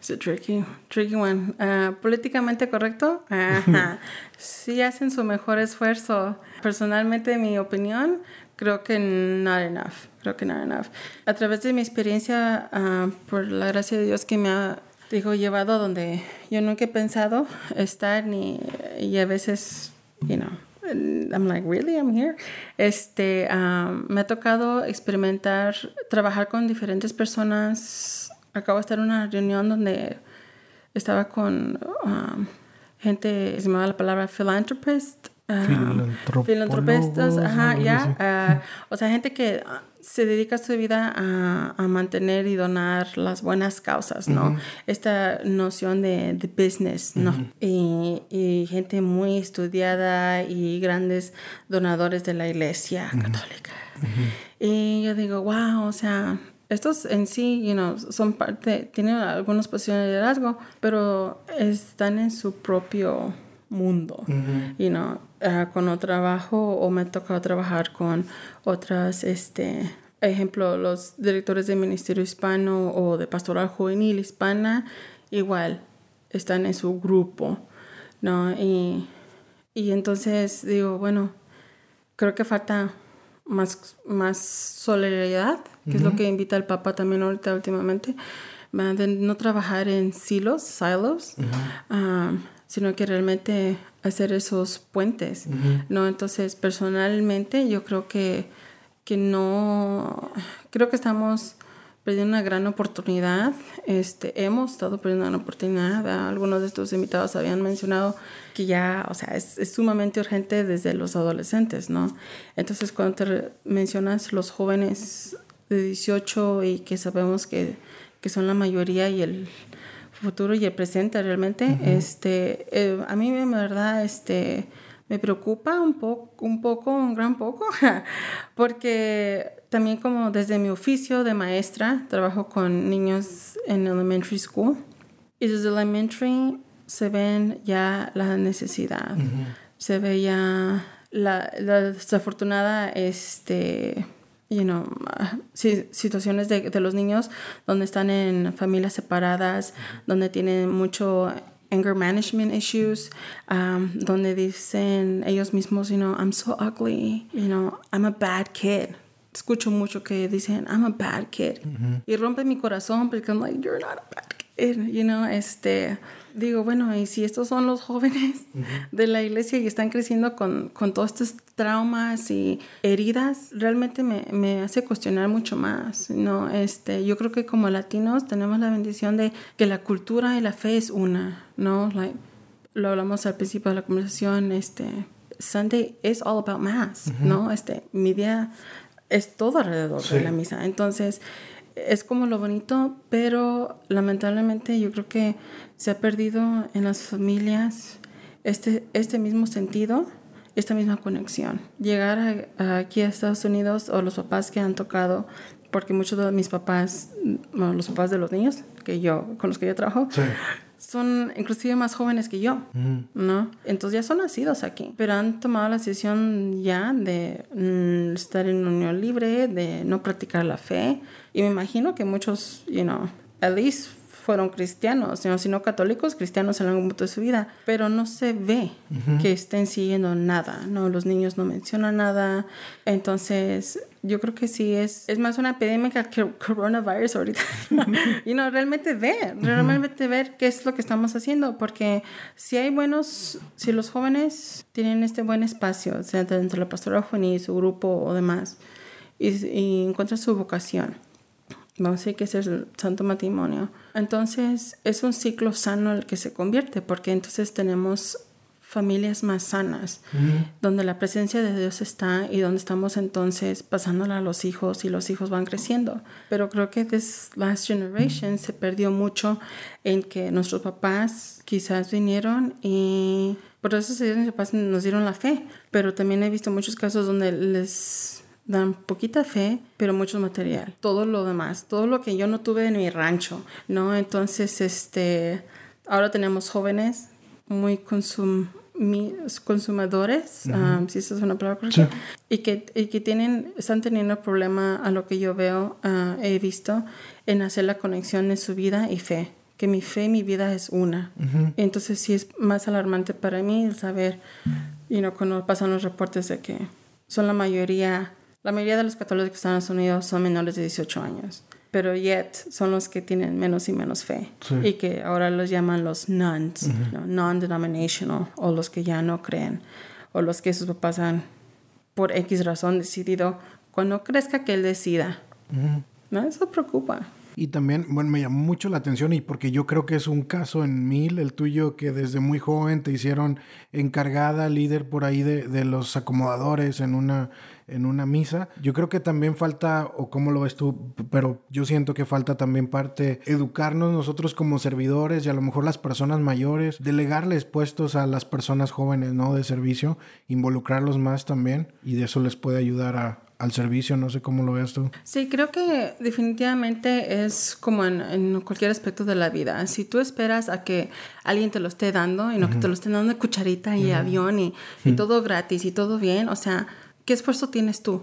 Es un tricky, tricky one. Ah, políticamente correcto, (laughs) sí hacen su mejor esfuerzo. Personalmente, mi opinión, creo que not enough. Creo que not enough. A través de mi experiencia, ah, por la gracia de Dios que me ha digo, llevado a donde yo nunca he pensado estar, ni, y a veces, you know, I'm like, really, I'm here. Este, ah, me ha tocado experimentar, trabajar con diferentes personas acabo de estar en una reunión donde estaba con um, gente, se me va la palabra philanthropist. Um, filantropistas, ajá, ya. Uh, o sea, gente que uh, se dedica su vida a, a, mantener y donar las buenas causas, ¿no? Esta noción de, de business, ¿no? y, y, gente muy estudiada y grandes donadores de la iglesia católica. Y yo digo, wow, o sea, estos en sí, you know, son parte, tienen algunas posiciones de liderazgo, pero están en su propio mundo, you know, uh, con otro trabajo o me ha tocado trabajar con otras, este, ejemplo, los directores de ministerio hispano o de pastoral juvenil hispana, igual, están en su grupo, ¿no? Y, y entonces digo, bueno, creo que falta más, más solidaridad, que es lo que invita el Papa también ahorita últimamente, de no trabajar en silos, silos, sino que realmente hacer esos puentes, ¿no? Entonces, personalmente, yo creo que, que no, creo que estamos perdiendo una gran oportunidad. Este, hemos estado perdiendo una oportunidad. Algunos de estos invitados habían mencionado que ya, o sea, es, sumamente urgente desde los adolescentes, ¿no? Entonces, cuando te mencionas los jóvenes de 18 y que sabemos que, que son la mayoría y el futuro y el presente realmente, este, eh, a mí, en verdad, este, me preocupa un poco, un poco, un gran poco, (laughs) porque también como desde mi oficio de maestra, trabajo con niños en elementary school y desde elementary se ven ya la necesidad, se ve ya la, desafortunada, este, you know, situaciones de, de, los niños donde están en familias separadas, donde tienen mucho anger management issues, um, donde dicen ellos mismos, you know, I'm so ugly, you know, I'm a bad kid. Escucho mucho que dicen, I'm a bad kid. Y rompe mi corazón porque I'm like, you're not a bad kid, you know, este digo, bueno, y si estos son los (laughs) jóvenes de la iglesia y están creciendo con, con todos estos traumas y heridas, realmente me, me, hace cuestionar mucho más, ¿no? Este, yo creo que como latinos tenemos la bendición de que la cultura y la fe es una, ¿no? Like, lo hablamos al principio de la conversación, este, Sunday is all about mass, ¿no? Este, mi día es todo alrededor de la misa. Entonces, es como lo bonito, pero lamentablemente yo creo que se ha perdido en las familias este, este mismo sentido, esta misma conexión. Llegar aquí a Estados Unidos o los papás que han tocado, porque muchos de mis papás, los papás de los niños que yo, con los que yo trabajo, son inclusive más jóvenes que yo, ¿no? Entonces ya son nacidos aquí, pero han tomado la decisión ya de mm, estar en unión libre, de no practicar la fe. Y me imagino que muchos, you know, at least fueron cristianos, sino, sino católicos, cristianos en algún momento de su vida, pero no se ve que estén siguiendo nada, ¿no? Los niños no mencionan nada, entonces yo creo que sí es, es más una epidemia que el coronavirus ahorita, (laughs) y no, realmente ver, realmente ver qué es lo que estamos haciendo, porque si hay buenos, si los jóvenes tienen este buen espacio, sea dentro de la pastora juvenil, su grupo o demás, y, y encuentran su vocación, vamos a decir que es el santo matrimonio. Entonces es un ciclo sano el que se convierte, porque entonces tenemos familias más sanas, donde la presencia de Dios está y donde estamos entonces pasándola a los hijos y los hijos van creciendo. Pero creo que this last generation se perdió mucho en que nuestros papás quizás vinieron y por eso mis papás nos dieron la fe, pero también he visto muchos casos donde les dan poquita fe, pero mucho material. Todo lo demás, todo lo que yo no tuve en mi rancho, ¿no? Entonces, este, ahora tenemos jóvenes muy consum consumadores, um, si esa es una palabra correcta, y, que, y que tienen, están teniendo problema a lo que yo veo, uh, he visto, en hacer la conexión en su vida y fe que mi fe y mi vida es una. Entonces sí es más alarmante para mí el saber, y no cuando pasan los reportes de que son la mayoría, la mayoría de los católicos de Estados Unidos son menores de 18 años, pero yet son los que tienen menos y menos fe y que ahora los llaman los nuns, non-denominational, o los que ya no creen, o los que sus papás han por X razón decidido, cuando crezca que él decida. ¿No? Eso preocupa. Y también, bueno, me llamó mucho la atención y porque yo creo que es un caso en mil, el tuyo, que desde muy joven te hicieron encargada, líder por ahí de, de los acomodadores en una, en una misa. Yo creo que también falta, o cómo lo ves tú, pero yo siento que falta también parte educarnos nosotros como servidores y a lo mejor las personas mayores, delegarles puestos a las personas jóvenes, ¿no? De servicio, involucrarlos más también y de eso les puede ayudar a, al servicio, no sé cómo lo ves tú. Sí, creo que definitivamente es como en, cualquier aspecto de la vida. Si tú esperas a que alguien te lo esté dando y no que te lo estén dando de cucharita y avión y, todo gratis y todo bien, o sea, ¿qué esfuerzo tienes tú?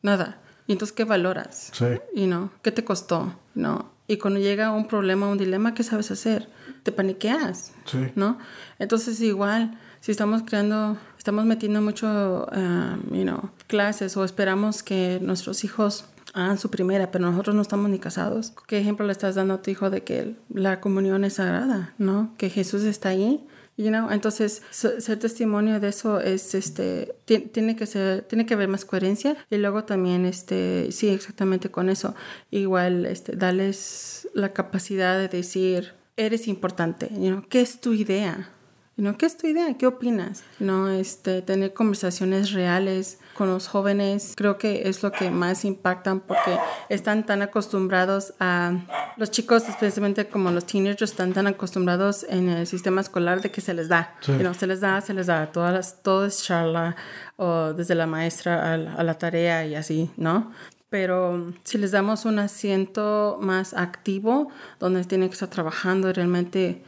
Nada. Y entonces, ¿qué valoras? Sí. Y no, ¿qué te costó? No. Y cuando llega un problema, un dilema, ¿qué sabes hacer? Te paniqueas. Sí. ¿No? Entonces, igual, si estamos creando estamos metiendo mucho, um, you know, clases o esperamos que nuestros hijos hagan su primera, pero nosotros no estamos ni casados. ¿Qué ejemplo le estás dando a tu hijo de que la comunión es sagrada, no? Que Jesús está ahí. You know? Entonces, ser testimonio de eso es, este, tiene que ser, tiene que haber más coherencia y luego también, este, sí, exactamente con eso, igual, este, darles la capacidad de decir, eres importante, you know? ¿qué es tu idea? ¿No? ¿Qué es tu idea? ¿Qué opinas? ¿No? Este, tener conversaciones reales con los jóvenes creo que es lo que más impactan porque están tan acostumbrados a... Los chicos, especialmente como los teenagers, están tan acostumbrados en el sistema escolar de que se les da. ¿no? Se les da, se les da. Todas las, todo es charla o desde la maestra a la, a la tarea y así, ¿no? pero si les damos un asiento más activo donde tienen que estar trabajando realmente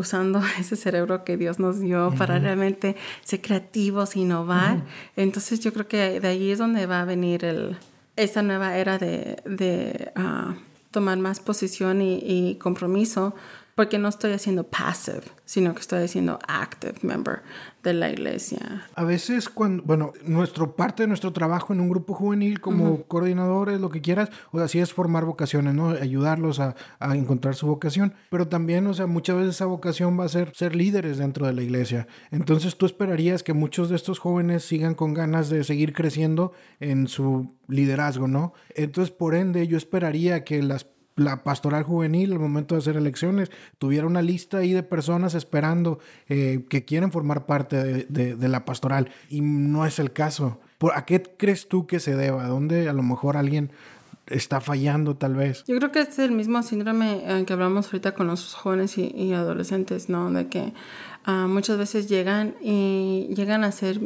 usando (laughs) ese cerebro que Dios nos dio para realmente ser creativos, innovar. Entonces yo creo que de ahí es donde va a venir el, esa nueva era de, ah, tomar más posición y, compromiso porque no estoy haciendo passive, sino que estoy haciendo active member de la iglesia. A veces cuando, bueno, nuestro parte de nuestro trabajo en un grupo juvenil como coordinadores, lo que quieras, o sea, sí es formar vocaciones, ¿no? Ayudarlos a, a, encontrar su vocación, pero también, o sea, muchas veces esa vocación va a ser ser líderes dentro de la iglesia. Entonces tú esperarías que muchos de estos jóvenes sigan con ganas de seguir creciendo en su liderazgo, ¿no? Entonces, por ende, yo esperaría que las la pastoral juvenil al momento de hacer elecciones tuviera una lista ahí de personas esperando eh, que quieren formar parte de, la pastoral y no es el caso. ¿A qué crees tú que se deba? ¿Dónde a lo mejor alguien está fallando tal vez? Yo creo que es el mismo síndrome en que hablamos ahorita con los jóvenes y, adolescentes, ¿no? De que ah, muchas veces llegan y llegan a ser...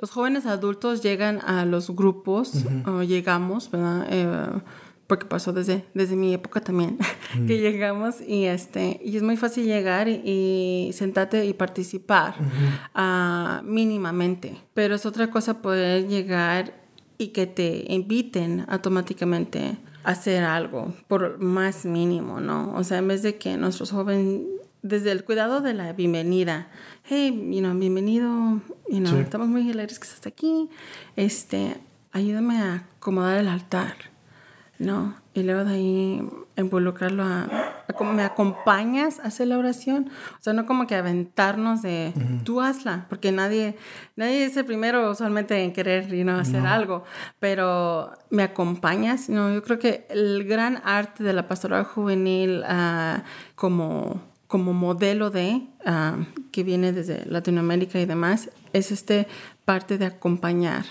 Los jóvenes adultos llegan a los grupos, o llegamos, ¿verdad? Eh, porque pasó desde, desde mi época también, (laughs) que llegamos y, este, y es muy fácil llegar y, sentarte y participar ah, mínimamente, pero es otra cosa poder llegar y que te inviten automáticamente a hacer algo por más mínimo, ¿no? O sea, en vez de que nuestros jóvenes, desde el cuidado de la bienvenida, hey, you know, bienvenido, you know, estamos muy alegres que estás aquí, este, ayúdame a acomodar el altar ¿no? Y luego de ahí involucrarlo a, como me acompañas a hacer la oración. O sea, no como que aventarnos de tú hazla, porque nadie, nadie es el primero usualmente en querer you know, hacer algo, pero me acompañas. No, yo creo que el gran arte de la pastoral juvenil uh, como, como modelo de, uh, que viene desde Latinoamérica y demás, es este parte de acompañar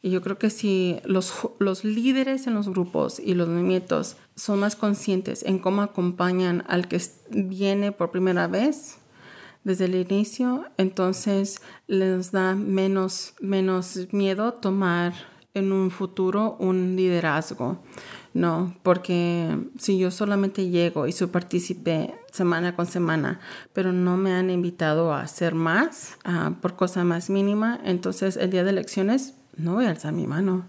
y yo creo que si los, los líderes en los grupos y los movimientos son más conscientes en cómo acompañan al que viene por primera vez desde el inicio, entonces les da menos, menos miedo tomar en un futuro un liderazgo. No, porque si yo solamente llego y su participé semana con semana, pero no me han invitado a hacer más ah, por cosa más mínima, entonces el día de elecciones no voy a alzar mi mano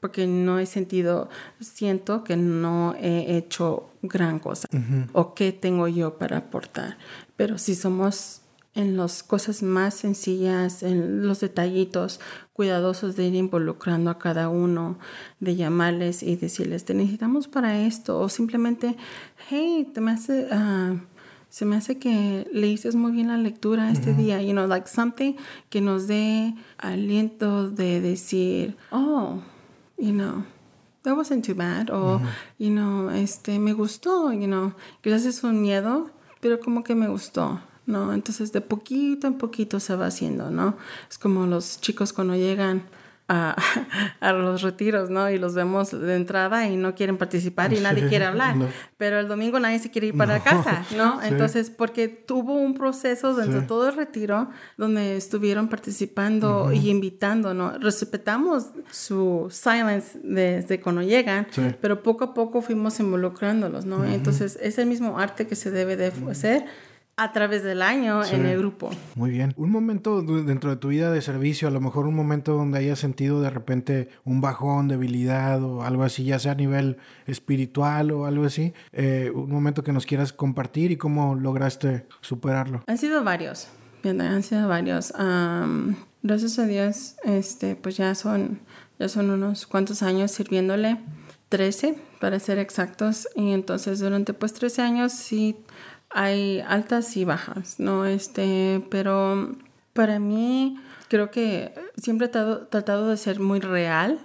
porque no he sentido, siento que no he hecho gran cosa o qué tengo yo para aportar. Pero si somos en las cosas más sencillas, en los detallitos cuidadosos de ir involucrando a cada uno, de llamarles y decirles, te necesitamos para esto, o simplemente, hey, te me hace, ah, se me hace que leíste muy bien la lectura este día, you know, like something que nos dé aliento de decir, oh, you know, that wasn't too bad, o, you know, este, me gustó, you know, quizás es un miedo, pero como que me gustó. ¿no? Entonces de poquito en poquito se va haciendo, ¿no? Es como los chicos cuando llegan a, (laughs) a, los retiros, ¿no? Y los vemos de entrada y no quieren participar y (laughs) nadie quiere hablar. Pero el domingo nadie se quiere ir para casa, (laughs) ¿no? Entonces, porque tuvo un proceso dentro de todo el retiro donde estuvieron participando y invitando, ¿no? Respetamos su silence desde cuando llegan, pero poco a poco fuimos involucrándolos, ¿no? Entonces, es el mismo arte que se debe de hacer a través del año en el grupo. Muy bien. Un momento dentro de tu vida de servicio, a lo mejor un momento donde hayas sentido de repente un bajón, debilidad o algo así, ya sea a nivel espiritual o algo así, eh, un momento que nos quieras compartir y cómo lograste superarlo. Han sido varios, han sido varios. gracias a Dios, este, pues ya son, ya son unos cuantos años sirviéndole. 13 para ser exactos y entonces durante pues 13 años sí hay altas y bajas, ¿no? Este, pero para mí creo que siempre he tratado, de ser muy real.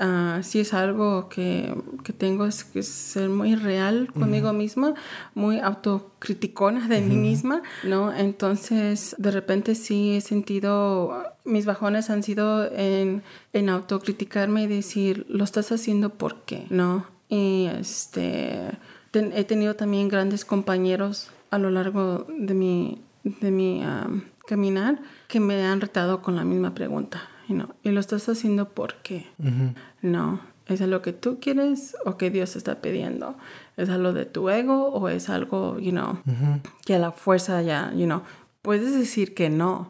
Uh, sí es algo que, que, tengo es que ser muy real conmigo misma, muy autocriticona de mí misma, ¿no? Entonces, de repente sí he sentido, mis bajones han sido en, en autocriticarme y decir, lo estás haciendo por qué, ¿no? Y este he tenido también grandes compañeros a lo largo de mi, de mi caminar que me han retado con la misma pregunta. Y lo estás haciendo por qué. No. ¿Es lo que tú quieres o que Dios está pidiendo? ¿Es algo de tu ego o es algo, you know, que a la fuerza ya, you know, puedes decir que no,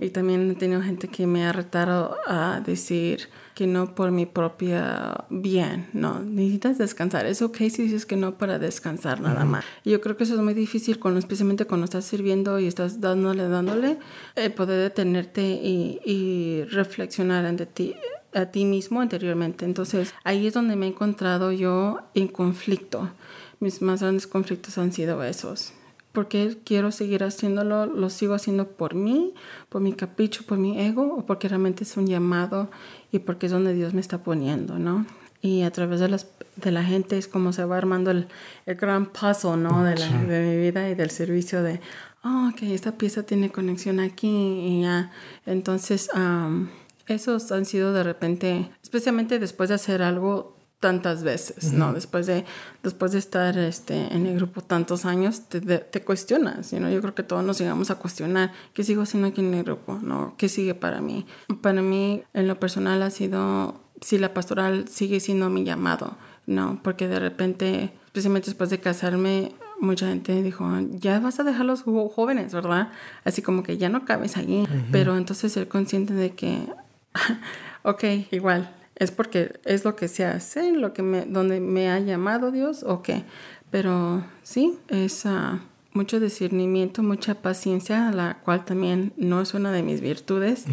Y también he tenido gente que me ha retado a decir que no por mi propia bien, no, necesitas descansar. Es ok si dices que no para descansar nada más. Y yo creo que eso es muy difícil, cuando, especialmente cuando estás sirviendo y estás dándole, dándole, el poder detenerte y, y reflexionar ante ti a ti mismo anteriormente. Entonces ahí es donde me he encontrado yo en conflicto. Mis más grandes conflictos han sido esos porque quiero seguir haciéndolo, lo sigo haciendo por mí, por mi capricho, por mi ego, o porque realmente es un llamado y porque es donde Dios me está poniendo, ¿no? Y a través de, las, de la gente es como se va armando el, el gran paso, ¿no? De, la, de mi vida y del servicio de, oh, ok, esta pieza tiene conexión aquí y ya. Entonces, esos han sido de repente, especialmente después de hacer algo tantas veces, ¿no? Después de, después de estar este, en el grupo tantos años, te, te cuestionas, ¿no? Yo creo que todos nos llegamos a cuestionar, ¿qué sigo haciendo aquí en el grupo? ¿No? ¿Qué sigue para mí? Para mí, en lo personal, ha sido, si la pastoral sigue siendo mi llamado, ¿no? Porque de repente, especialmente después de casarme, mucha gente dijo, ya vas a dejar los jóvenes, ¿verdad? Así como que ya no cabes allí. Pero entonces ser consciente de que, (laughs) ok, igual, es porque es lo que se hace, lo que me, donde me ha llamado Dios o qué. Pero sí, es uh, mucho discernimiento, mucha paciencia, la cual también no es una de mis virtudes.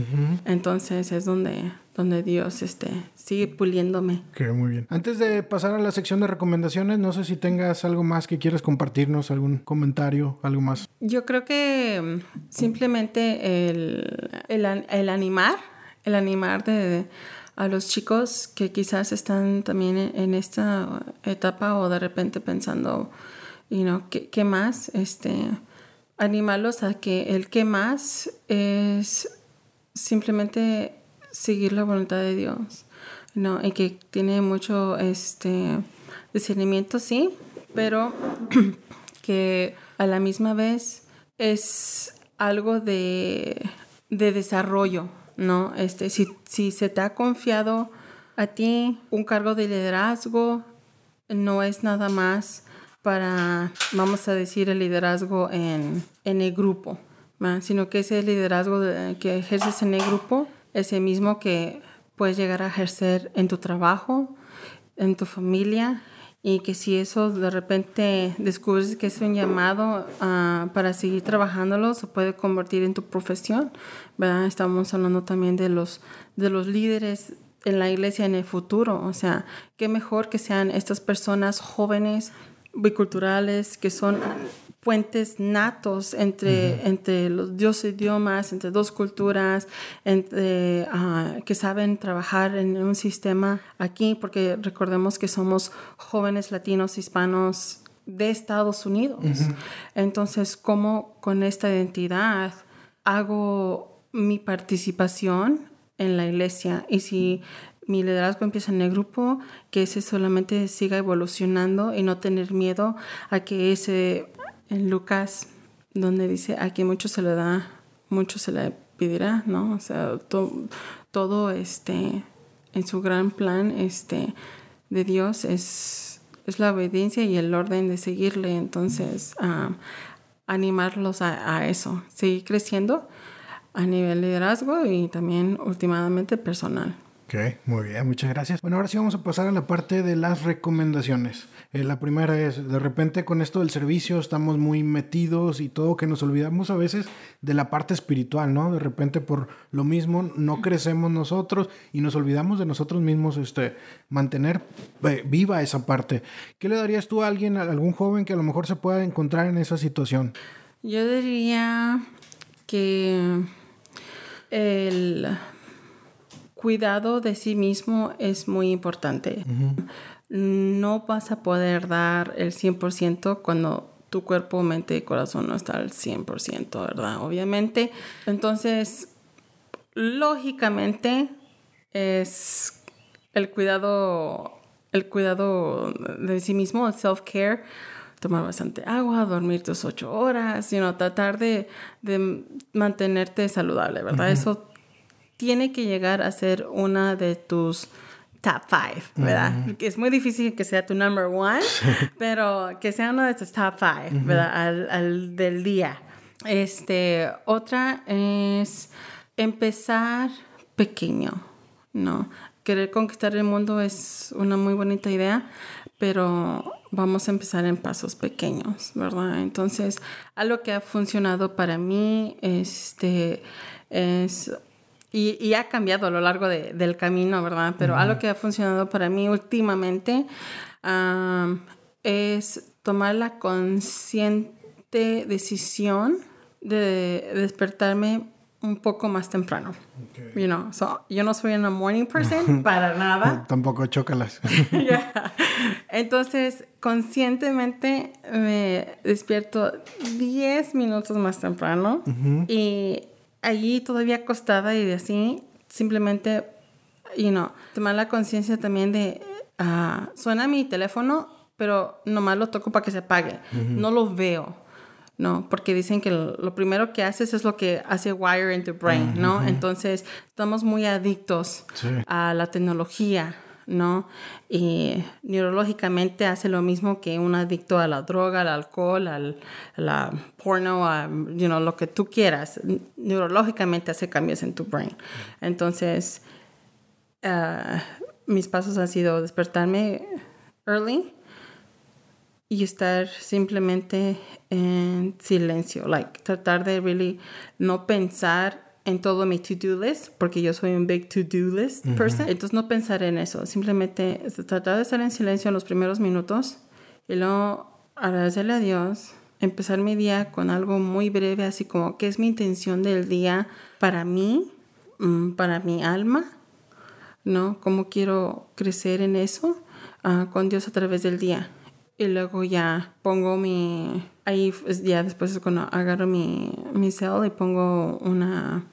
Entonces es donde, donde Dios este, sigue puliéndome. Que muy bien. Antes de pasar a la sección de recomendaciones, no sé si tengas algo más que quieras compartirnos, algún comentario, algo más. Yo creo que mm, simplemente el, el, el animar, el animar de a los chicos que quizás están también en esta etapa o de repente pensando, you know, ¿qué, ¿qué, más? Este, animarlos a que el qué más es simplemente seguir la voluntad de Dios, ¿no? Y que tiene mucho este, discernimiento, sí, pero (clears throat) que a la misma vez es algo de, de desarrollo ¿no? Este, si, si se te ha confiado a ti un cargo de liderazgo, no es nada más para, vamos a decir, el liderazgo en, en el grupo, sino que ese liderazgo que ejerces en el grupo es el mismo que puedes llegar a ejercer en tu trabajo, en tu familia, y que si eso de repente descubres que es un llamado uh, para seguir trabajándolo, se puede convertir en tu profesión, ¿verdad? Estamos hablando también de los, de los líderes en la iglesia en el futuro, o sea, qué mejor que sean estas personas jóvenes, biculturales, que son puentes natos entre, entre los dos idiomas, entre dos culturas, entre, ah, que saben trabajar en un sistema aquí, porque recordemos que somos jóvenes latinos, hispanos de Estados Unidos. Entonces, ¿cómo con esta identidad hago mi participación en la iglesia? Y si mi liderazgo empieza en el grupo, que ese solamente siga evolucionando y no tener miedo a que ese en Lucas, donde dice, a quien mucho se le da, mucho se le pedirá, ¿no? O sea, todo este, en su gran plan este, de Dios es, es la obediencia y el orden de seguirle. Entonces, animarlos a, a, eso, seguir creciendo a nivel liderazgo y también últimamente personal. Ok, muy bien, muchas gracias. Bueno, ahora sí vamos a pasar a la parte de las recomendaciones. Eh, la primera es, de repente con esto del servicio estamos muy metidos y todo que nos olvidamos a veces de la parte espiritual, ¿no? De repente por lo mismo no crecemos nosotros y nos olvidamos de nosotros mismos este, mantener eh, viva esa parte. ¿Qué le darías tú a alguien, a algún joven que a lo mejor se pueda encontrar en esa situación? Yo diría que el cuidado de sí mismo es muy importante. No vas a poder dar el 100% cuando tu cuerpo, mente y corazón no está al 100%, ¿verdad? Obviamente. Entonces, lógicamente, es el cuidado, el cuidado de sí mismo, el self-care, tomar bastante agua, dormir tus ocho horas, you tratar de, mantenerte saludable, ¿verdad? Eso tiene que llegar a ser una de tus top five, ¿verdad? Es muy difícil que sea tu number one, (laughs) pero que sea una de tus top five, ¿verdad? Al, del día. Este, otra es empezar pequeño, ¿no? Querer conquistar el mundo es una muy bonita idea, pero vamos a empezar en pasos pequeños, ¿verdad? Entonces, algo que ha funcionado para mí este, es y, ha cambiado a lo largo del camino, ¿verdad? Pero algo que ha funcionado para mí últimamente es tomar la consciente decisión de despertarme un poco más temprano. You know, so, yo no soy una morning person (laughs) para nada. (laughs) Tampoco chócalas. (laughs) Entonces, conscientemente me despierto 10 minutos más temprano y allí todavía acostada y así, simplemente, you know, tomar la conciencia también de, uh, suena mi teléfono, pero nomás lo toco para que se apague. No lo veo, ¿no? Porque dicen que lo, primero que haces es lo que hace wire in the brain, ¿no? Entonces, estamos muy adictos a la tecnología, ¿no? Y neurológicamente hace lo mismo que un adicto a la droga, al alcohol, al la porno, a you know, lo que tú quieras. Neurológicamente hace cambios en tu brain. Entonces, uh, mis pasos han sido despertarme early y estar simplemente en silencio, like tratar de really no pensar en todo mi to-do list, porque yo soy un big to-do list person. Entonces no pensar en eso, simplemente tratar de estar en silencio en los primeros minutos y luego agradecerle a Dios, empezar mi día con algo muy breve, así como qué es mi intención del día para mí, mm, para mi alma, ¿no? ¿Cómo quiero crecer en eso uh, con Dios a través del día? Y luego ya pongo mi... Ahí ya después es cuando agarro mi, mi cel y pongo una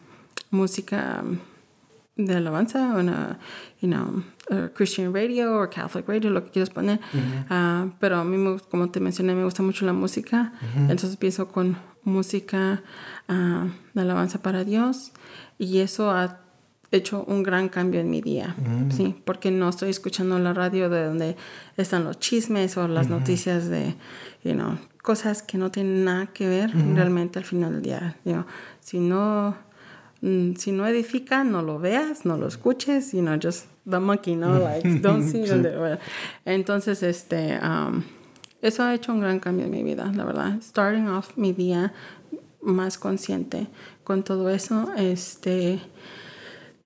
música de alabanza, una, you know, Christian radio o Catholic radio, lo que quieras poner. Ah, pero a mí, como te mencioné, me gusta mucho la música. Entonces empiezo con música uh, de alabanza para Dios. Y eso ha hecho un gran cambio en mi día, sí, porque no estoy escuchando la radio de donde están los chismes o las noticias de, you know, cosas que no tienen nada que ver realmente al final del día. You si no mm, si no edifica, no lo veas, no lo escuches, you know, just the monkey, no, (laughs) like, don't see. Entonces, este, um, eso ha hecho un gran cambio en mi vida, la verdad. Starting off mi día más consciente con todo eso, este,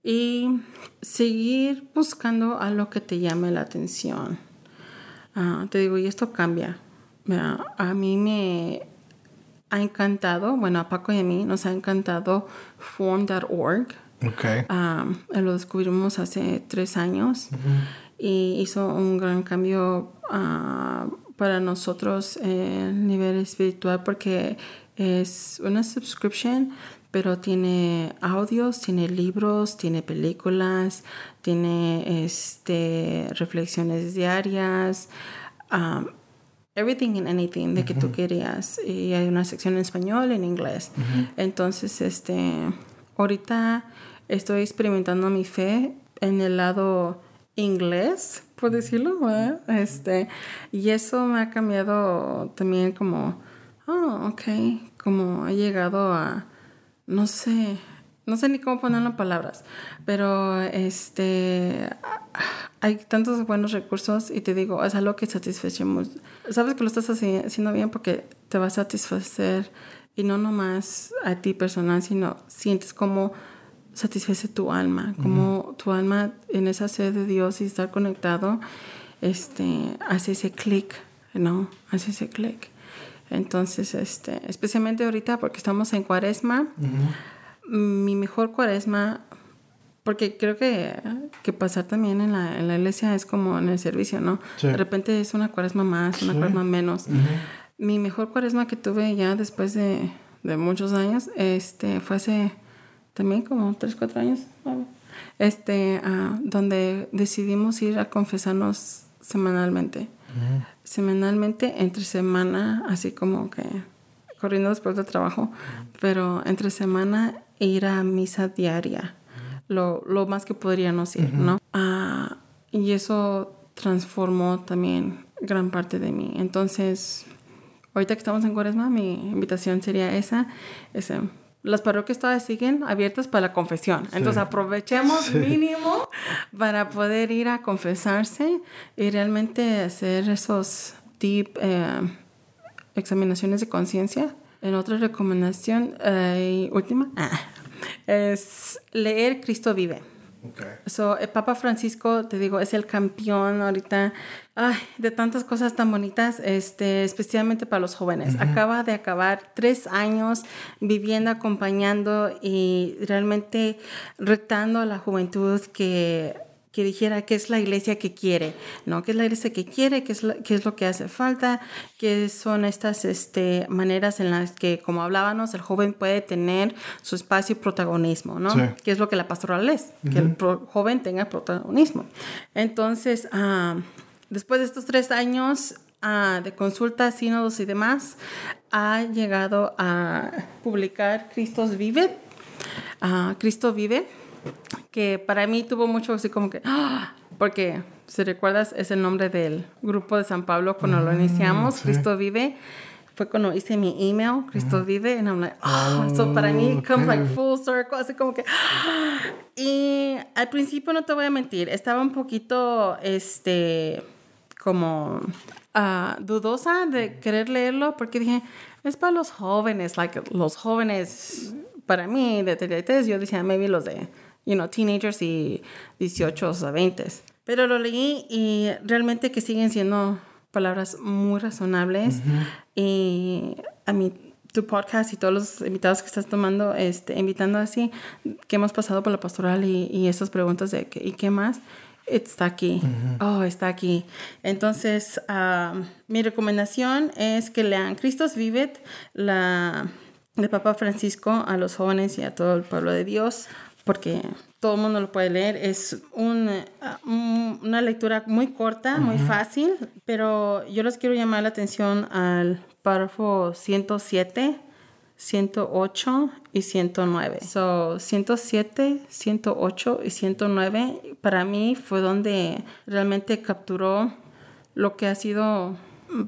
y seguir buscando algo que te llame la atención. Ah, te digo, y esto cambia. A mí me ha encantado, bueno, a Paco y a mí nos ha encantado form.org. Okay. lo descubrimos hace tres años y hizo un gran cambio ah, para nosotros en nivel espiritual porque es una subscription pero tiene audios, tiene libros, tiene películas, tiene este, reflexiones diarias, um, everything and anything de que tú querías. Y hay una sección en español, en inglés. Entonces, este, ahorita estoy experimentando mi fe en el lado inglés, por decirlo, este, y eso me ha cambiado también como, oh, ok, como he llegado a no sé, no sé ni cómo ponerlo en palabras, pero este hay tantos buenos recursos y te digo, es algo que satisfacemos. Sabes que lo estás haciendo bien porque te va a satisfacer y no nomás a ti personal, sino sientes como satisface tu alma, como tu alma en esa sed de Dios y estar conectado, este, hace ese clic, ¿no? Hace ese clic. Entonces, este, especialmente ahorita porque estamos en cuaresma, mi mejor cuaresma, porque creo que, que pasar también en la, en la, iglesia es como en el servicio, ¿no? De repente es una cuaresma más, una cuaresma menos. Mi mejor cuaresma que tuve ya después de, de muchos años, este, fue hace también como 3, 4 años, este, uh, donde decidimos ir a confesarnos semanalmente. Semanalmente, entre semana, así como que corriendo después del trabajo, pero entre semana ir a misa diaria, lo, lo más que podríamos ir, ¿no? Ah, y eso transformó también gran parte de mí. Entonces, ahorita que estamos en Cuaresma, mi invitación sería esa, ese las parroquias todavía siguen abiertas para la confesión. Entonces aprovechemos mínimo para poder ir a confesarse y realmente hacer esos deep eh, examinaciones de conciencia. En otra recomendación, eh, última, ah, es leer Cristo vive. So, el Papa Francisco, te digo, es el campeón ahorita de tantas cosas tan bonitas, este, especialmente para los jóvenes. Acaba de acabar tres años viviendo, acompañando y realmente retando a la juventud que que dijera qué es la iglesia que quiere, ¿no? ¿Qué es la iglesia que quiere? ¿Qué es lo, qué es lo que hace falta? ¿Qué son estas este, maneras en las que, como hablábamos, el joven puede tener su espacio y protagonismo, ¿no? ¿Qué es lo que la pastoral es? Que el joven tenga protagonismo. Entonces, ah, después de estos tres años ah, de consultas, sínodos y demás, ha llegado a publicar Cristos Vive, uh, Cristo Vive, que para mí tuvo mucho así como que, ¡ah! porque si recuerdas es el nombre del grupo de San Pablo cuando lo mm, iniciamos, Cristo vive. Fue cuando hice mi email, Cristo vive, y I'm like, oh, so para mí comes like full circle, así como que. Y al principio no te voy a mentir, estaba un poquito, este, como uh, dudosa de querer leerlo porque dije, es para los jóvenes, like los jóvenes, para mí de 33, yo decía, maybe los de you know, teenagers y 18 a 20. Pero lo leí y realmente que siguen siendo palabras muy razonables. Y a mí, tu podcast y todos los invitados que estás tomando, este, invitando así, que hemos pasado por la pastoral y, y estas preguntas de ¿y qué más? Está aquí. Oh, está aquí. Entonces, ah, mi recomendación es que lean Cristos Vivet, la de Papa Francisco a los jóvenes y a todo el pueblo de Dios porque todo el mundo lo puede leer. Es un, una lectura muy corta, muy fácil, pero yo les quiero llamar la atención al párrafo 107 108 y 109. So, 107, 108 y 109 para mí fue donde realmente capturó lo que ha sido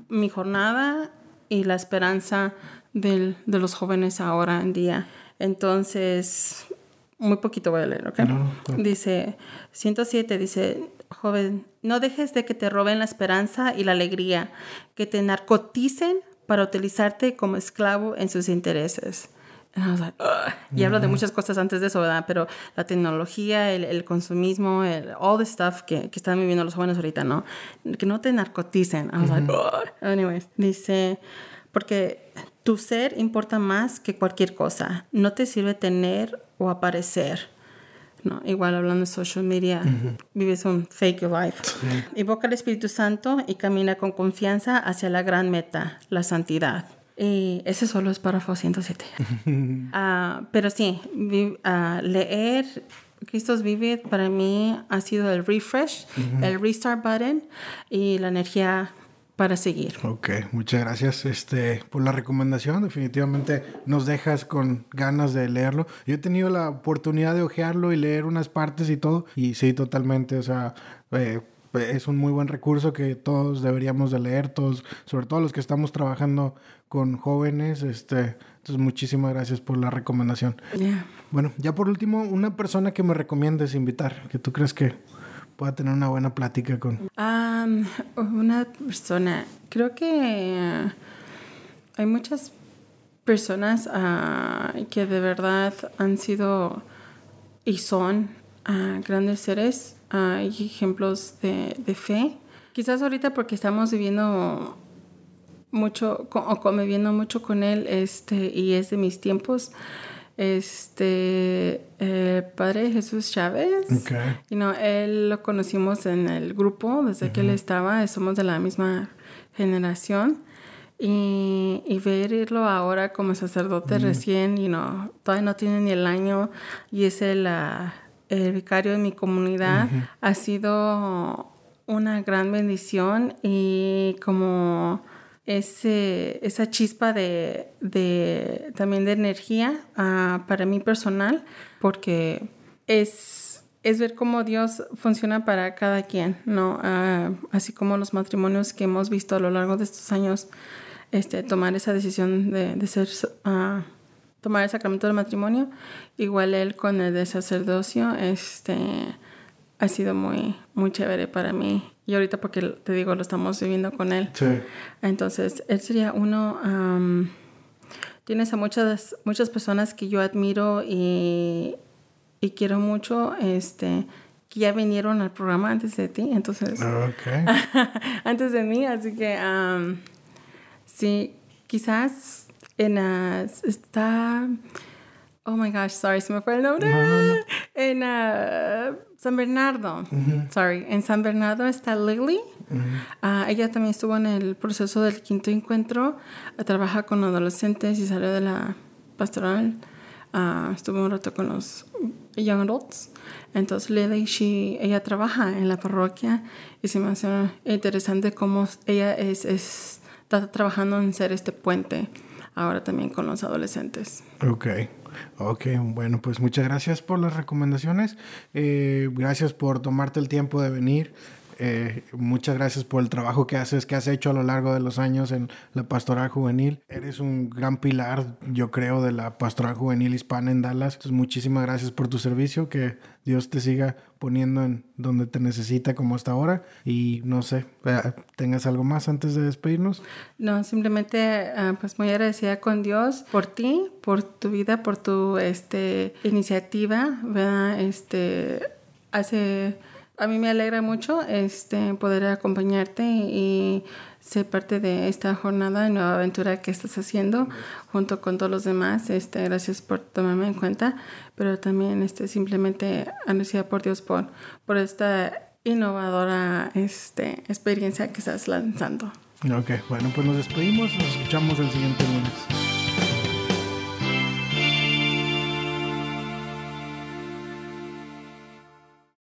mi jornada y la esperanza del, de los jóvenes ahora en día. Entonces, muy poquito voy a leer, ¿ok? Dice, 107, dice, joven, no dejes de que te roben la esperanza y la alegría, que te narcoticen para utilizarte como esclavo en sus intereses. y hablo de muchas cosas antes de eso, ¿verdad? Pero la tecnología, el, el consumismo, el, all the stuff que, que, están viviendo los jóvenes ahorita, ¿no? Que no te narcoticen. I was like, Anyways, dice, porque tu ser importa más que cualquier cosa. No te sirve tener o aparecer. No, igual hablando de social media, vives un fake life. Invoca al Espíritu Santo y camina con confianza hacia la gran meta, la santidad. Y ese solo es párrafo 107. uh, (laughs) pero sí, uh, leer Cristos Vive para mí ha sido el refresh, el restart button y la energía para seguir. Ok, muchas gracias este, por la recomendación. Definitivamente nos dejas con ganas de leerlo. Yo he tenido la oportunidad de ojearlo y leer unas partes y todo. Y sí, totalmente. O sea, eh, es un muy buen recurso que todos deberíamos de leer, todos, sobre todo los que estamos trabajando con jóvenes. Este, entonces, muchísimas gracias por la recomendación. Bueno, ya por último, una persona que me recomiendes invitar, que tú crees que pueda tener una buena plática con? una persona, creo que hay muchas personas ah, que de verdad han sido y son ah, grandes seres. hay ejemplos de, de, fe. Quizás ahorita porque estamos viviendo mucho o conviviendo mucho con él este, y es de mis tiempos este eh, padre Jesús Chávez. You know, él lo conocimos en el grupo desde que él estaba, somos de la misma generación. Y, y verlo ahora como sacerdote recién, you know, todavía no tiene ni el año y es el, ah, el vicario de mi comunidad, ha sido una gran bendición. Y como ese, esa chispa de, de, también de energía uh, para mí personal, porque es, es ver cómo Dios funciona para cada quien, ¿no? Uh, así como los matrimonios que hemos visto a lo largo de estos años, este, tomar esa decisión de, de ser, uh, tomar el sacramento del matrimonio, igual él con el de sacerdocio, este, ha sido muy, muy chévere para mí y ahorita porque te digo, lo estamos viviendo con él. Sí. Entonces, él sería uno... tienes a muchas, muchas personas que yo admiro y, y, quiero mucho, este, que ya vinieron al programa antes de ti, entonces... Okay. (laughs) antes de mí, así que... sí, quizás en... está... Oh my gosh, sorry, se me fue el nombre. En... Uh, San Bernardo, sorry, en San Bernardo está Lily. Ah, ella también estuvo en el proceso del quinto encuentro, trabaja con adolescentes y salió de la pastoral. Uh, estuvo un rato con los young adults. Entonces Lily, she, ella trabaja en la parroquia y se me hace interesante cómo ella es, es, está trabajando en ser este puente ahora también con los adolescentes. Ok. Ok, bueno, pues muchas gracias por las recomendaciones. Eh, gracias por tomarte el tiempo de venir. Eh, muchas gracias por el trabajo que haces, que has hecho a lo largo de los años en la pastoral juvenil. Eres un gran pilar, yo creo, de la pastoral juvenil hispana en Dallas. Entonces, muchísimas gracias por tu servicio. Que Dios te siga poniendo en donde te necesita como hasta ahora. Y no sé, eh, ¿tengas algo más antes de despedirnos? No, simplemente ah, pues muy agradecida con Dios por ti, por tu vida, por tu este, iniciativa, ¿verdad? Este, hace a mí me alegra mucho este, poder acompañarte y ser parte de esta jornada de nueva aventura que estás haciendo junto con todos los demás. Este, gracias por tomarme en cuenta, pero también este, simplemente agradecida por Dios por, por esta innovadora este, experiencia que estás lanzando. Ok, bueno, pues nos despedimos, nos escuchamos el siguiente lunes.